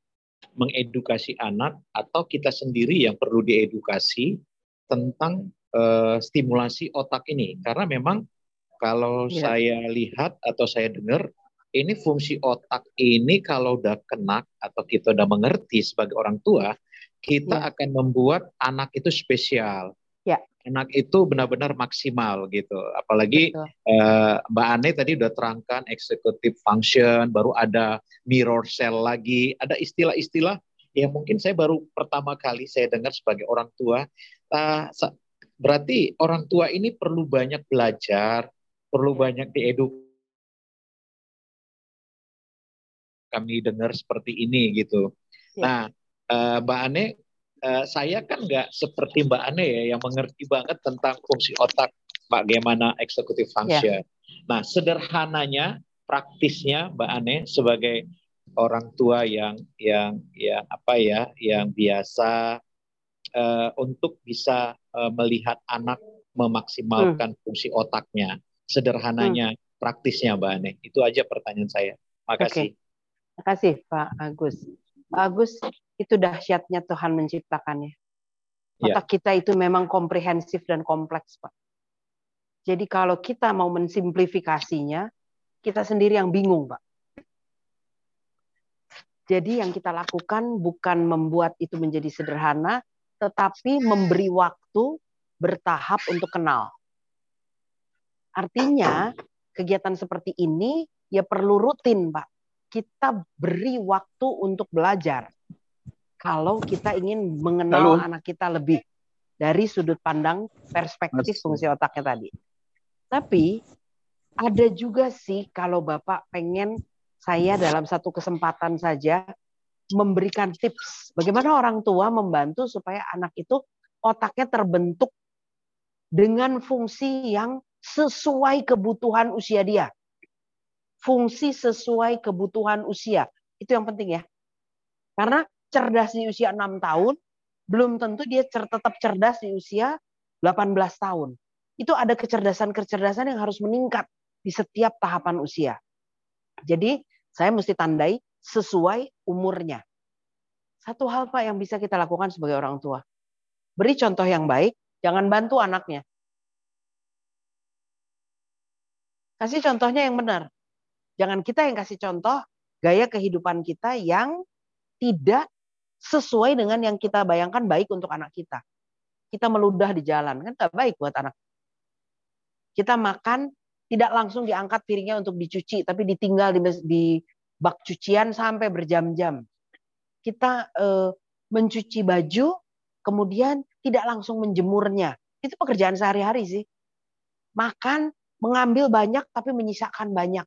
mengedukasi anak atau kita sendiri yang perlu diedukasi tentang uh, stimulasi otak ini karena memang kalau yeah. saya lihat atau saya dengar ini fungsi otak ini kalau udah kena atau kita udah mengerti sebagai orang tua kita yeah. akan membuat anak itu spesial yeah. anak itu benar-benar maksimal gitu apalagi uh, Mbak Ane tadi udah terangkan executive function baru ada mirror cell lagi ada istilah-istilah yang mungkin saya baru pertama kali saya dengar sebagai orang tua uh, Berarti orang tua ini perlu banyak belajar, perlu banyak diedukasi. Kami dengar seperti ini gitu. Ya. Nah, uh, Mbak Ane, uh, saya kan nggak seperti Mbak Ane ya yang mengerti banget tentang fungsi otak, bagaimana executive function. Ya. Nah, sederhananya, praktisnya Mbak Ane sebagai orang tua yang yang yang apa ya, yang biasa uh, untuk bisa uh, melihat anak memaksimalkan hmm. fungsi otaknya. Sederhananya, hmm. praktisnya, Mbak Ane. Itu aja pertanyaan saya. Makasih. Okay. Makasih, Pak Agus. Pak Agus, itu dahsyatnya Tuhan menciptakannya. Ya. Otak ya. kita itu memang komprehensif dan kompleks, Pak. Jadi kalau kita mau mensimplifikasinya, kita sendiri yang bingung, Pak. Jadi yang kita lakukan bukan membuat itu menjadi sederhana, tetapi memberi waktu bertahap untuk kenal. Artinya, kegiatan seperti ini ya perlu rutin, Pak. Kita beri waktu untuk belajar. Kalau kita ingin mengenal Halo. anak kita lebih dari sudut pandang perspektif fungsi otaknya tadi. Tapi ada juga sih kalau Bapak pengen saya dalam satu kesempatan saja memberikan tips bagaimana orang tua membantu supaya anak itu otaknya terbentuk dengan fungsi yang sesuai kebutuhan usia dia. Fungsi sesuai kebutuhan usia. Itu yang penting ya. Karena cerdas di usia 6 tahun belum tentu dia tetap cerdas di usia 18 tahun. Itu ada kecerdasan-kecerdasan yang harus meningkat di setiap tahapan usia. Jadi saya mesti tandai sesuai umurnya. Satu hal Pak yang bisa kita lakukan sebagai orang tua. Beri contoh yang baik, jangan bantu anaknya. Kasih contohnya yang benar. Jangan kita yang kasih contoh gaya kehidupan kita yang tidak sesuai dengan yang kita bayangkan baik untuk anak kita. Kita meludah di jalan, kan nggak baik buat anak. Kita makan tidak langsung diangkat piringnya untuk dicuci, tapi ditinggal di, di bak cucian sampai berjam-jam. Kita uh, mencuci baju, kemudian tidak langsung menjemurnya. Itu pekerjaan sehari-hari sih. Makan, mengambil banyak tapi menyisakan banyak.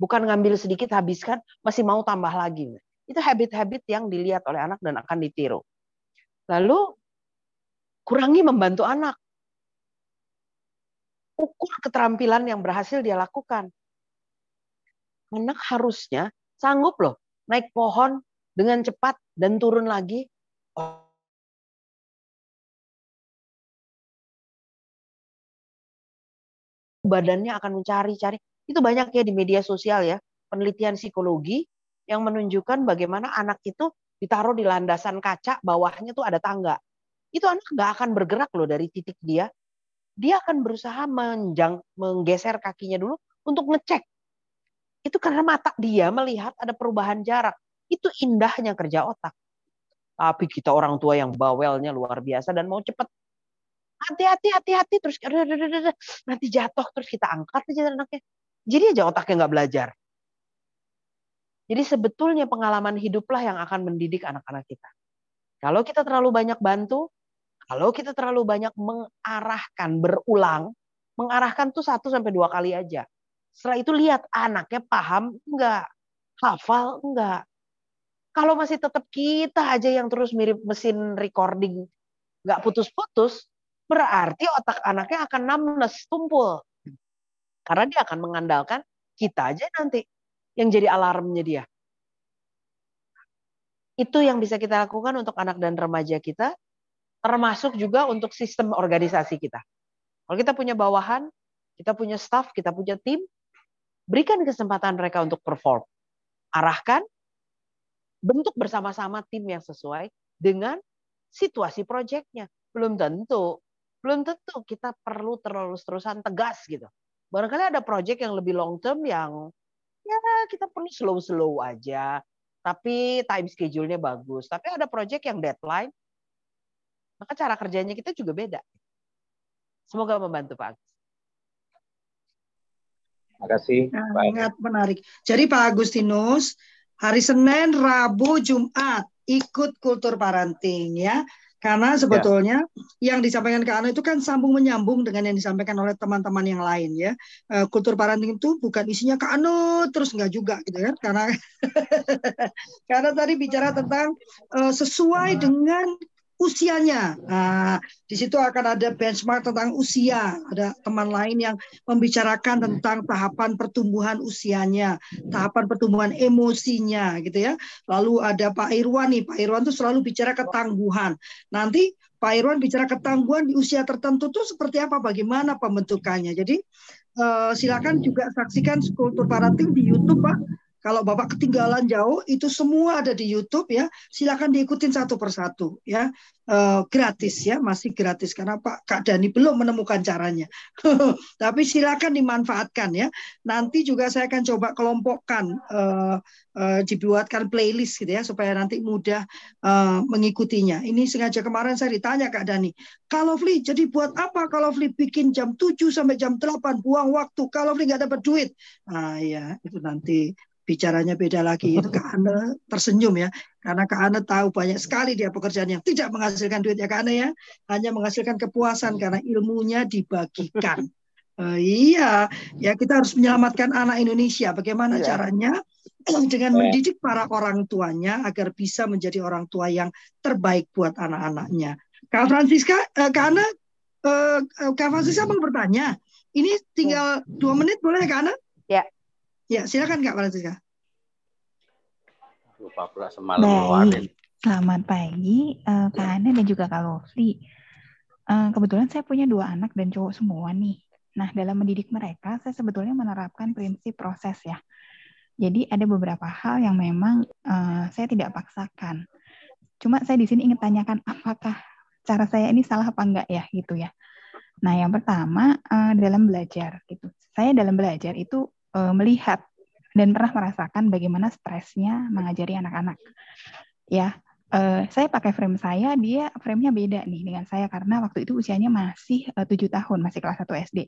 Bukan ngambil sedikit habiskan, masih mau tambah lagi. Itu habit-habit yang dilihat oleh anak dan akan ditiru. Lalu kurangi membantu anak. Ukur keterampilan yang berhasil dia lakukan anak harusnya sanggup loh naik pohon dengan cepat dan turun lagi. Badannya akan mencari-cari. Itu banyak ya di media sosial ya, penelitian psikologi yang menunjukkan bagaimana anak itu ditaruh di landasan kaca, bawahnya tuh ada tangga. Itu anak nggak akan bergerak loh dari titik dia. Dia akan berusaha menjang, menggeser kakinya dulu untuk ngecek itu karena mata dia melihat ada perubahan jarak. Itu indahnya kerja otak. Tapi kita orang tua yang bawelnya luar biasa dan mau cepet. Hati-hati, hati-hati. Terus nanti jatuh. Terus kita angkat aja anaknya. Jadi aja otaknya nggak belajar. Jadi sebetulnya pengalaman hiduplah yang akan mendidik anak-anak kita. Kalau kita terlalu banyak bantu, kalau kita terlalu banyak mengarahkan, berulang, mengarahkan tuh satu sampai dua kali aja. Setelah itu lihat anaknya paham enggak, hafal enggak. Kalau masih tetap kita aja yang terus mirip mesin recording enggak putus-putus, berarti otak anaknya akan numbness, tumpul. Karena dia akan mengandalkan kita aja nanti yang jadi alarmnya dia. Itu yang bisa kita lakukan untuk anak dan remaja kita, termasuk juga untuk sistem organisasi kita. Kalau kita punya bawahan, kita punya staff, kita punya tim, Berikan kesempatan mereka untuk perform. Arahkan, bentuk bersama-sama tim yang sesuai dengan situasi proyeknya. Belum tentu, belum tentu kita perlu terus-terusan tegas gitu. Barangkali ada proyek yang lebih long term yang ya kita perlu slow-slow aja, tapi time schedule-nya bagus. Tapi ada proyek yang deadline, maka cara kerjanya kita juga beda. Semoga membantu Pak Agus. Terima kasih. Sangat menarik. Jadi Pak Agustinus, hari Senin, Rabu, Jumat ikut kultur parenting ya. Karena ya. sebetulnya ya. yang disampaikan ke Ana itu kan sambung menyambung dengan yang disampaikan oleh teman-teman yang lain ya. Uh, kultur parenting itu bukan isinya ke Anu terus enggak juga gitu kan. Karena karena tadi bicara tentang uh, sesuai dengan usianya. Nah, di situ akan ada benchmark tentang usia. Ada teman lain yang membicarakan tentang tahapan pertumbuhan usianya, tahapan pertumbuhan emosinya, gitu ya. Lalu ada Pak Irwan nih. Pak Irwan tuh selalu bicara ketangguhan. Nanti Pak Irwan bicara ketangguhan di usia tertentu tuh seperti apa, bagaimana pembentukannya. Jadi uh, silakan juga saksikan kultur parenting di YouTube, Pak kalau Bapak ketinggalan jauh, itu semua ada di YouTube ya. Silakan diikutin satu persatu ya. E, gratis ya, masih gratis karena Pak Kak Dani belum menemukan caranya. Tapi silakan dimanfaatkan ya. Nanti juga saya akan coba kelompokkan e, e, dibuatkan playlist gitu ya supaya nanti mudah e, mengikutinya. Ini sengaja kemarin saya ditanya Kak Dani, kalau Fli jadi buat apa kalau Fli bikin jam 7 sampai jam 8 buang waktu kalau Fli nggak dapat duit. Nah ya itu nanti bicaranya beda lagi. Itu Kak Ane tersenyum ya. Karena Kak Ane tahu banyak sekali dia pekerjaan yang tidak menghasilkan duit ya Kak Ane ya. Hanya menghasilkan kepuasan karena ilmunya dibagikan. Uh, iya, ya kita harus menyelamatkan anak Indonesia. Bagaimana yeah. caranya? Dengan yeah. mendidik para orang tuanya agar bisa menjadi orang tua yang terbaik buat anak-anaknya. Kak Francisca, uh, Kak Ana, uh, Kak Francisca mau bertanya. Ini tinggal dua menit boleh Kak Ana? Ya. Ya, silakan Kak Francisca. Lupa pula semalam Baik. Selamat pagi, uh, Kak Ana dan juga Kak Lovely. Uh, kebetulan saya punya dua anak dan cowok semua nih. Nah, dalam mendidik mereka, saya sebetulnya menerapkan prinsip proses ya. Jadi ada beberapa hal yang memang uh, saya tidak paksakan. Cuma saya di sini ingin tanyakan apakah cara saya ini salah apa enggak ya gitu ya. Nah, yang pertama uh, dalam belajar gitu. Saya dalam belajar itu uh, melihat dan pernah merasakan bagaimana stresnya mengajari anak-anak. Ya, uh, saya pakai frame saya, dia framenya beda nih dengan saya karena waktu itu usianya masih eh, tujuh tahun, masih kelas 1 SD.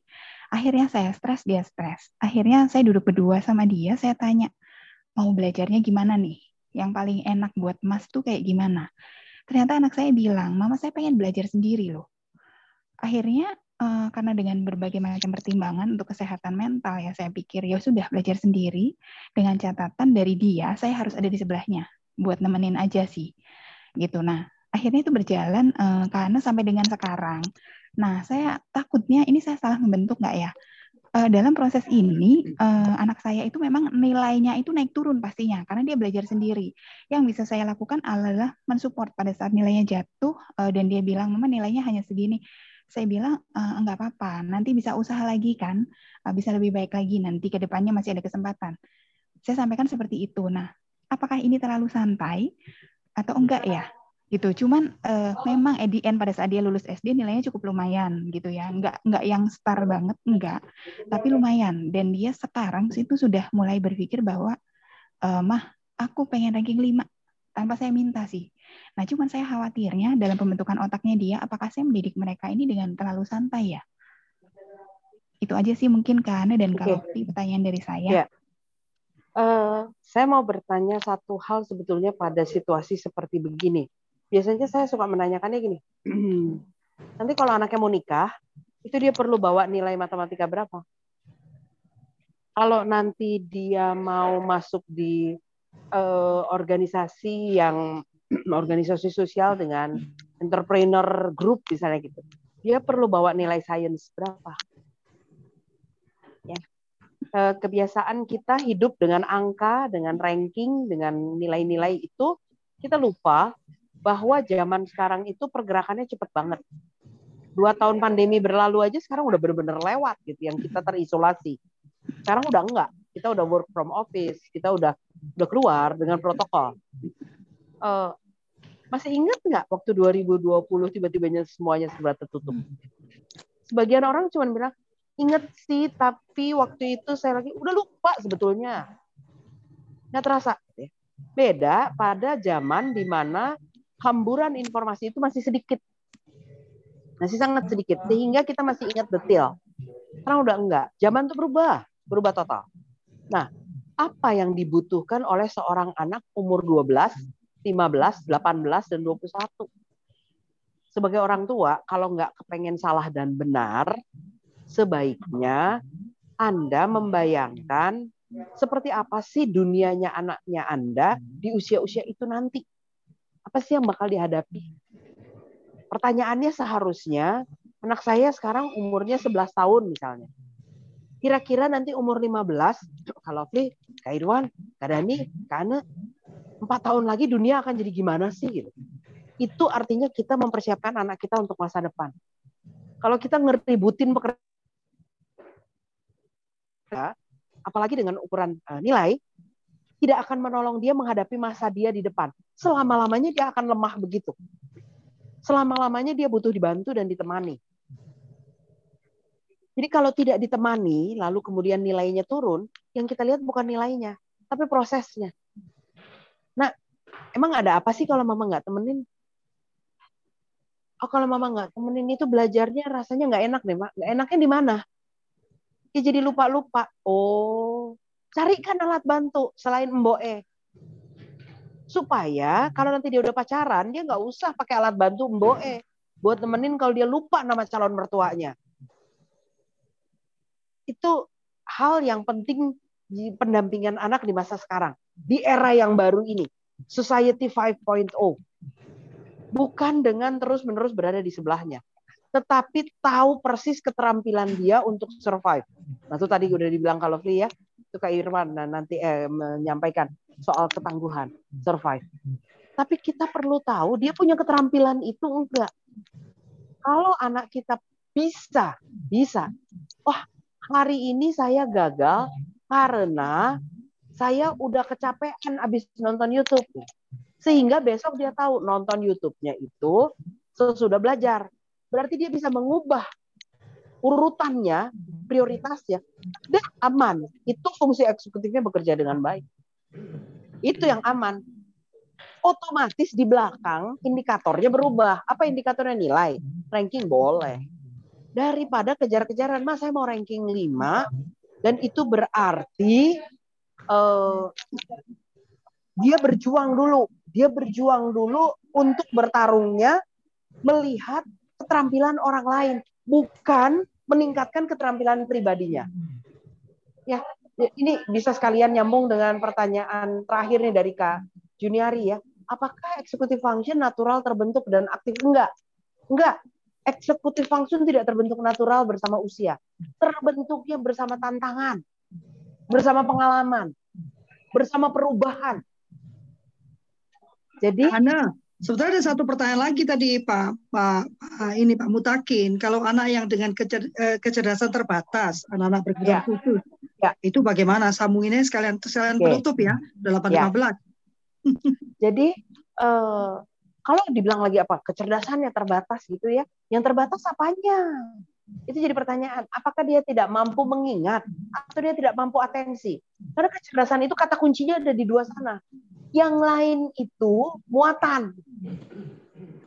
Akhirnya saya stres, dia stres. Akhirnya saya duduk berdua sama dia, saya tanya, mau belajarnya gimana nih? Yang paling enak buat Mas tuh kayak gimana? Ternyata anak saya bilang, Mama saya pengen belajar sendiri loh. Akhirnya uh, karena dengan berbagai macam pertimbangan untuk kesehatan mental ya saya pikir ya sudah belajar sendiri. Dengan catatan dari dia saya harus ada di sebelahnya buat nemenin aja sih gitu. Nah akhirnya itu berjalan uh, karena sampai dengan sekarang. Nah saya takutnya ini saya salah membentuk nggak ya? Uh, dalam proses ini uh, anak saya itu memang nilainya itu naik turun pastinya karena dia belajar sendiri. Yang bisa saya lakukan adalah mensupport pada saat nilainya jatuh uh, dan dia bilang mama nilainya hanya segini saya bilang uh, enggak apa-apa, nanti bisa usaha lagi kan, uh, bisa lebih baik lagi nanti ke depannya masih ada kesempatan. Saya sampaikan seperti itu. Nah, apakah ini terlalu santai atau enggak ya? Gitu. Cuman uh, memang end pada saat dia lulus SD nilainya cukup lumayan gitu ya. Enggak enggak yang star banget, enggak. Tapi lumayan dan dia sekarang situ sudah mulai berpikir bahwa uh, mah aku pengen ranking 5 tanpa saya minta sih. Nah, cuman saya khawatirnya dalam pembentukan otaknya dia, apakah saya mendidik mereka ini dengan terlalu santai ya? Itu aja sih mungkin karena dan kalau okay. pertanyaan dari saya. Yeah. Uh, saya mau bertanya satu hal sebetulnya pada situasi seperti begini. Biasanya saya suka menanyakannya gini. Nanti kalau anaknya mau nikah, itu dia perlu bawa nilai matematika berapa? Kalau nanti dia mau masuk di uh, organisasi yang organisasi sosial dengan entrepreneur group misalnya gitu. Dia perlu bawa nilai sains berapa? Ya. Uh, kebiasaan kita hidup dengan angka, dengan ranking, dengan nilai-nilai itu kita lupa bahwa zaman sekarang itu pergerakannya cepat banget. Dua tahun pandemi berlalu aja sekarang udah benar-benar lewat gitu yang kita terisolasi. Sekarang udah enggak. Kita udah work from office, kita udah udah keluar dengan protokol. Uh, masih ingat nggak waktu 2020 tiba-tibanya semuanya serba tertutup? Sebagian orang cuma bilang, inget sih, tapi waktu itu saya lagi udah lupa sebetulnya. Nggak terasa. Beda pada zaman di mana hamburan informasi itu masih sedikit. Masih sangat sedikit. Sehingga kita masih ingat detail. Sekarang udah enggak. Zaman itu berubah. Berubah total. Nah, apa yang dibutuhkan oleh seorang anak umur 12, 15, 18, dan 21? Sebagai orang tua, kalau nggak kepengen salah dan benar, sebaiknya Anda membayangkan seperti apa sih dunianya anaknya Anda di usia-usia itu nanti. Apa sih yang bakal dihadapi? Pertanyaannya seharusnya, anak saya sekarang umurnya 11 tahun misalnya kira-kira nanti umur 15, kalau Fli, Kak Irwan, Kak Dani, Kak Ane, 4 tahun lagi dunia akan jadi gimana sih? Gitu. Itu artinya kita mempersiapkan anak kita untuk masa depan. Kalau kita ngeributin pekerjaan, apalagi dengan ukuran uh, nilai, tidak akan menolong dia menghadapi masa dia di depan. Selama-lamanya dia akan lemah begitu. Selama-lamanya dia butuh dibantu dan ditemani. Jadi kalau tidak ditemani, lalu kemudian nilainya turun, yang kita lihat bukan nilainya, tapi prosesnya. Nah, emang ada apa sih kalau mama nggak temenin? Oh, kalau mama nggak temenin itu belajarnya rasanya nggak enak deh, mak. Nggak enaknya di mana? Ya jadi lupa-lupa. Oh, carikan alat bantu selain mboe. Supaya kalau nanti dia udah pacaran, dia nggak usah pakai alat bantu mboe. Buat temenin kalau dia lupa nama calon mertuanya itu hal yang penting di pendampingan anak di masa sekarang. Di era yang baru ini. Society 5.0. Bukan dengan terus-menerus berada di sebelahnya. Tetapi tahu persis keterampilan dia untuk survive. Nah itu tadi udah dibilang kalau Fli ya. Itu Kak Irwan dan nanti eh, menyampaikan soal ketangguhan, survive. Tapi kita perlu tahu dia punya keterampilan itu enggak. Kalau anak kita bisa, bisa. Wah, hari ini saya gagal karena saya udah kecapean abis nonton YouTube. Sehingga besok dia tahu nonton YouTube-nya itu sesudah belajar. Berarti dia bisa mengubah urutannya, prioritasnya. Dan aman. Itu fungsi eksekutifnya bekerja dengan baik. Itu yang aman. Otomatis di belakang indikatornya berubah. Apa indikatornya nilai? Ranking boleh daripada kejar-kejaran mas saya mau ranking 5 dan itu berarti uh, dia berjuang dulu. Dia berjuang dulu untuk bertarungnya melihat keterampilan orang lain bukan meningkatkan keterampilan pribadinya. Ya ini bisa sekalian nyambung dengan pertanyaan terakhir nih dari Kak Juniari ya. Apakah executive function natural terbentuk dan aktif? Enggak. Enggak. Eksekutif function tidak terbentuk natural bersama usia. Terbentuknya bersama tantangan, bersama pengalaman, bersama perubahan. Jadi Ana, sebetulnya ada satu pertanyaan lagi tadi Pak Pak, Pak ini Pak Mutakin, kalau anak yang dengan kecer, eh, kecerdasan terbatas, anak-anak berkebutuhan ya. khusus, ya. itu bagaimana sambunginnya sekalian sekalian okay. penutup ya, 815. Ya. Jadi uh, kalau dibilang lagi apa kecerdasannya terbatas gitu ya, yang terbatas apanya? Itu jadi pertanyaan. Apakah dia tidak mampu mengingat atau dia tidak mampu atensi? Karena kecerdasan itu kata kuncinya ada di dua sana. Yang lain itu muatan.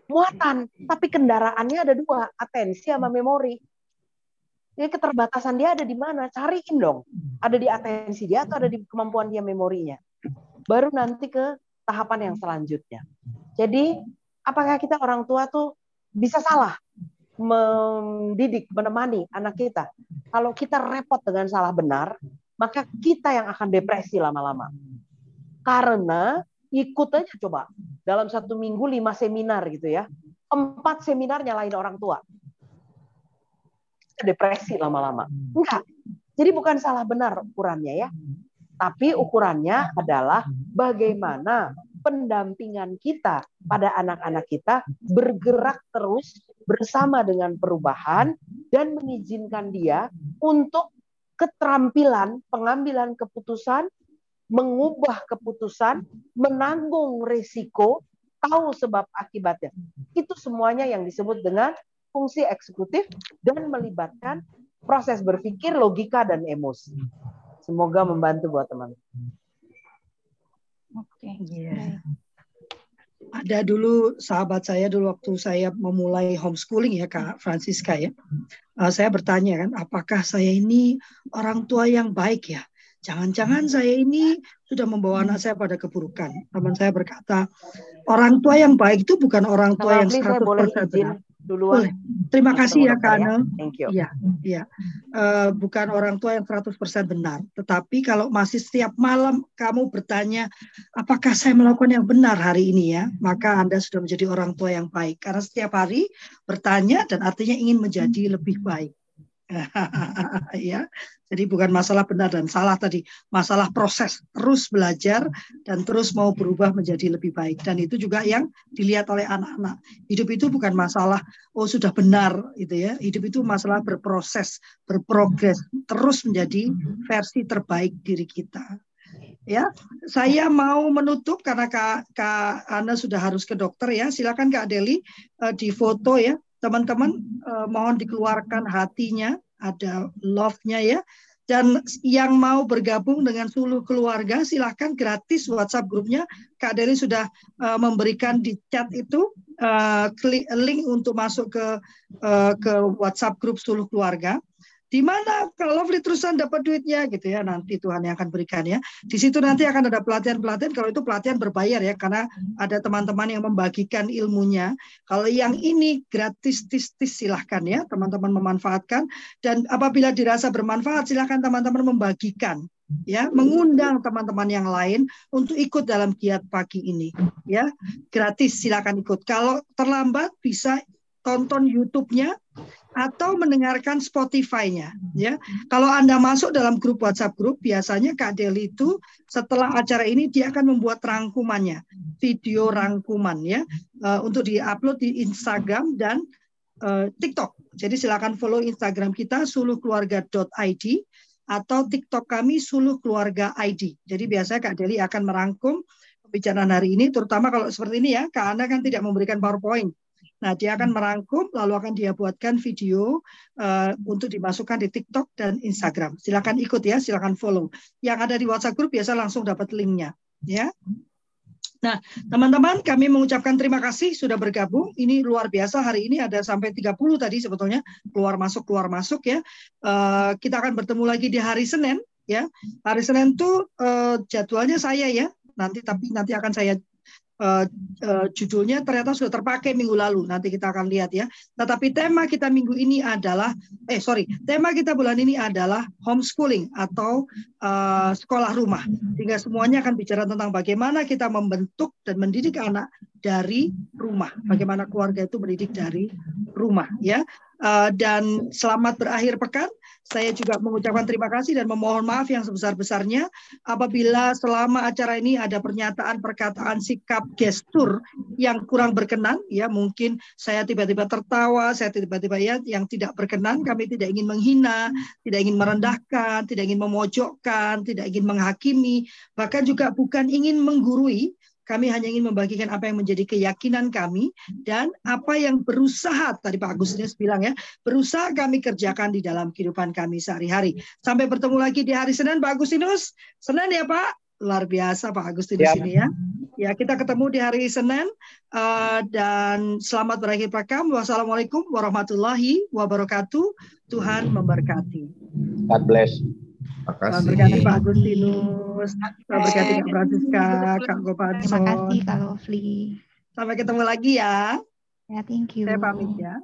Muatan, tapi kendaraannya ada dua, atensi sama memori. Jadi keterbatasan dia ada di mana? Cariin dong. Ada di atensi dia atau ada di kemampuan dia memorinya. Baru nanti ke tahapan yang selanjutnya. Jadi apakah kita orang tua tuh bisa salah mendidik, menemani anak kita? Kalau kita repot dengan salah benar, maka kita yang akan depresi lama-lama. Karena ikut aja coba dalam satu minggu lima seminar gitu ya, empat seminar nyalain orang tua. Depresi lama-lama. Enggak. Jadi bukan salah benar ukurannya ya. Tapi ukurannya adalah bagaimana pendampingan kita pada anak-anak kita bergerak terus bersama dengan perubahan dan mengizinkan dia untuk keterampilan pengambilan keputusan mengubah keputusan, menanggung risiko, tahu sebab akibatnya. Itu semuanya yang disebut dengan fungsi eksekutif dan melibatkan proses berpikir, logika, dan emosi. Semoga membantu buat teman-teman. Oke. Okay. Yeah. Ada dulu sahabat saya dulu waktu saya memulai homeschooling ya Kak Francisca ya. Uh, saya bertanya kan, apakah saya ini orang tua yang baik ya? Jangan-jangan saya ini sudah membawa anak saya pada keburukan. Teman saya berkata, orang tua yang baik itu bukan orang tua yang 100% benar duluan. Boleh. Terima kasih ya Kak Ya. Thank you. Iya, iya. Uh, bukan orang tua yang 100% benar, tetapi kalau masih setiap malam kamu bertanya apakah saya melakukan yang benar hari ini ya, maka Anda sudah menjadi orang tua yang baik karena setiap hari bertanya dan artinya ingin menjadi lebih baik. ya. Jadi bukan masalah benar dan salah tadi, masalah proses terus belajar dan terus mau berubah menjadi lebih baik dan itu juga yang dilihat oleh anak-anak. Hidup itu bukan masalah oh sudah benar itu ya. Hidup itu masalah berproses, berprogres, terus menjadi versi terbaik diri kita. Ya, saya mau menutup karena Kak, Kak Ana sudah harus ke dokter ya. Silakan Kak Deli uh, di foto ya teman-teman uh, mohon dikeluarkan hatinya, ada love-nya ya. Dan yang mau bergabung dengan seluruh keluarga, silahkan gratis WhatsApp grupnya. Kak Deli sudah uh, memberikan di chat itu uh, link untuk masuk ke uh, ke WhatsApp grup seluruh keluarga. Di mana kalau Lovely terusan dapat duitnya gitu ya nanti Tuhan yang akan berikan ya. Di situ nanti akan ada pelatihan-pelatihan kalau itu pelatihan berbayar ya karena ada teman-teman yang membagikan ilmunya. Kalau yang ini gratis tis tis silahkan ya teman-teman memanfaatkan dan apabila dirasa bermanfaat silahkan teman-teman membagikan ya mengundang teman-teman yang lain untuk ikut dalam giat pagi ini ya gratis silakan ikut kalau terlambat bisa tonton YouTube-nya atau mendengarkan Spotify-nya ya. Kalau Anda masuk dalam grup WhatsApp grup biasanya Kak Deli itu setelah acara ini dia akan membuat rangkumannya, video rangkuman ya uh, untuk diupload di Instagram dan uh, TikTok. Jadi silakan follow Instagram kita suluhkeluarga.id atau TikTok kami Suluh Keluarga ID. Jadi biasanya Kak Deli akan merangkum pembicaraan hari ini, terutama kalau seperti ini ya, Kak Anda kan tidak memberikan PowerPoint. Nah, dia akan merangkum lalu akan dia buatkan video uh, untuk dimasukkan di TikTok dan Instagram. Silakan ikut ya, silakan follow. Yang ada di WhatsApp group biasa langsung dapat linknya, ya. Nah, teman-teman, kami mengucapkan terima kasih sudah bergabung. Ini luar biasa hari ini ada sampai 30 tadi sebetulnya keluar masuk keluar masuk ya. Uh, kita akan bertemu lagi di hari Senin ya. Hari Senin tuh uh, jadwalnya saya ya. Nanti tapi nanti akan saya uh, judulnya ternyata sudah terpakai minggu lalu. Nanti kita akan lihat ya. Tetapi tema kita minggu ini adalah, eh sorry, tema kita bulan ini adalah homeschooling atau uh, sekolah rumah. Sehingga semuanya akan bicara tentang bagaimana kita membentuk dan mendidik anak dari rumah. Bagaimana keluarga itu mendidik dari rumah ya. Uh, dan selamat berakhir pekan. Saya juga mengucapkan terima kasih dan memohon maaf yang sebesar-besarnya apabila selama acara ini ada pernyataan, perkataan, sikap, gestur yang kurang berkenan. Ya mungkin saya tiba-tiba tertawa, saya tiba-tiba ya yang tidak berkenan. Kami tidak ingin menghina, tidak ingin merendahkan, tidak ingin memojokkan, tidak ingin menghakimi, bahkan juga bukan ingin menggurui kami hanya ingin membagikan apa yang menjadi keyakinan kami dan apa yang berusaha tadi Pak Agustinus bilang ya, berusaha kami kerjakan di dalam kehidupan kami sehari-hari. Sampai bertemu lagi di hari Senin Pak Agustinus. Senin ya Pak, luar biasa Pak Agustinus ya. ini ya. Ya kita ketemu di hari Senin uh, dan selamat berakhir pekan. Wassalamualaikum warahmatullahi wabarakatuh. Tuhan memberkati. God bless. Terima kasih. Berkati Pak Agustinus, berkati Kak Francisca, Kak Gopanson. Terima kasih Kak Lovely. Sampai ketemu lagi ya. Ya, thank you. Saya pamit ya.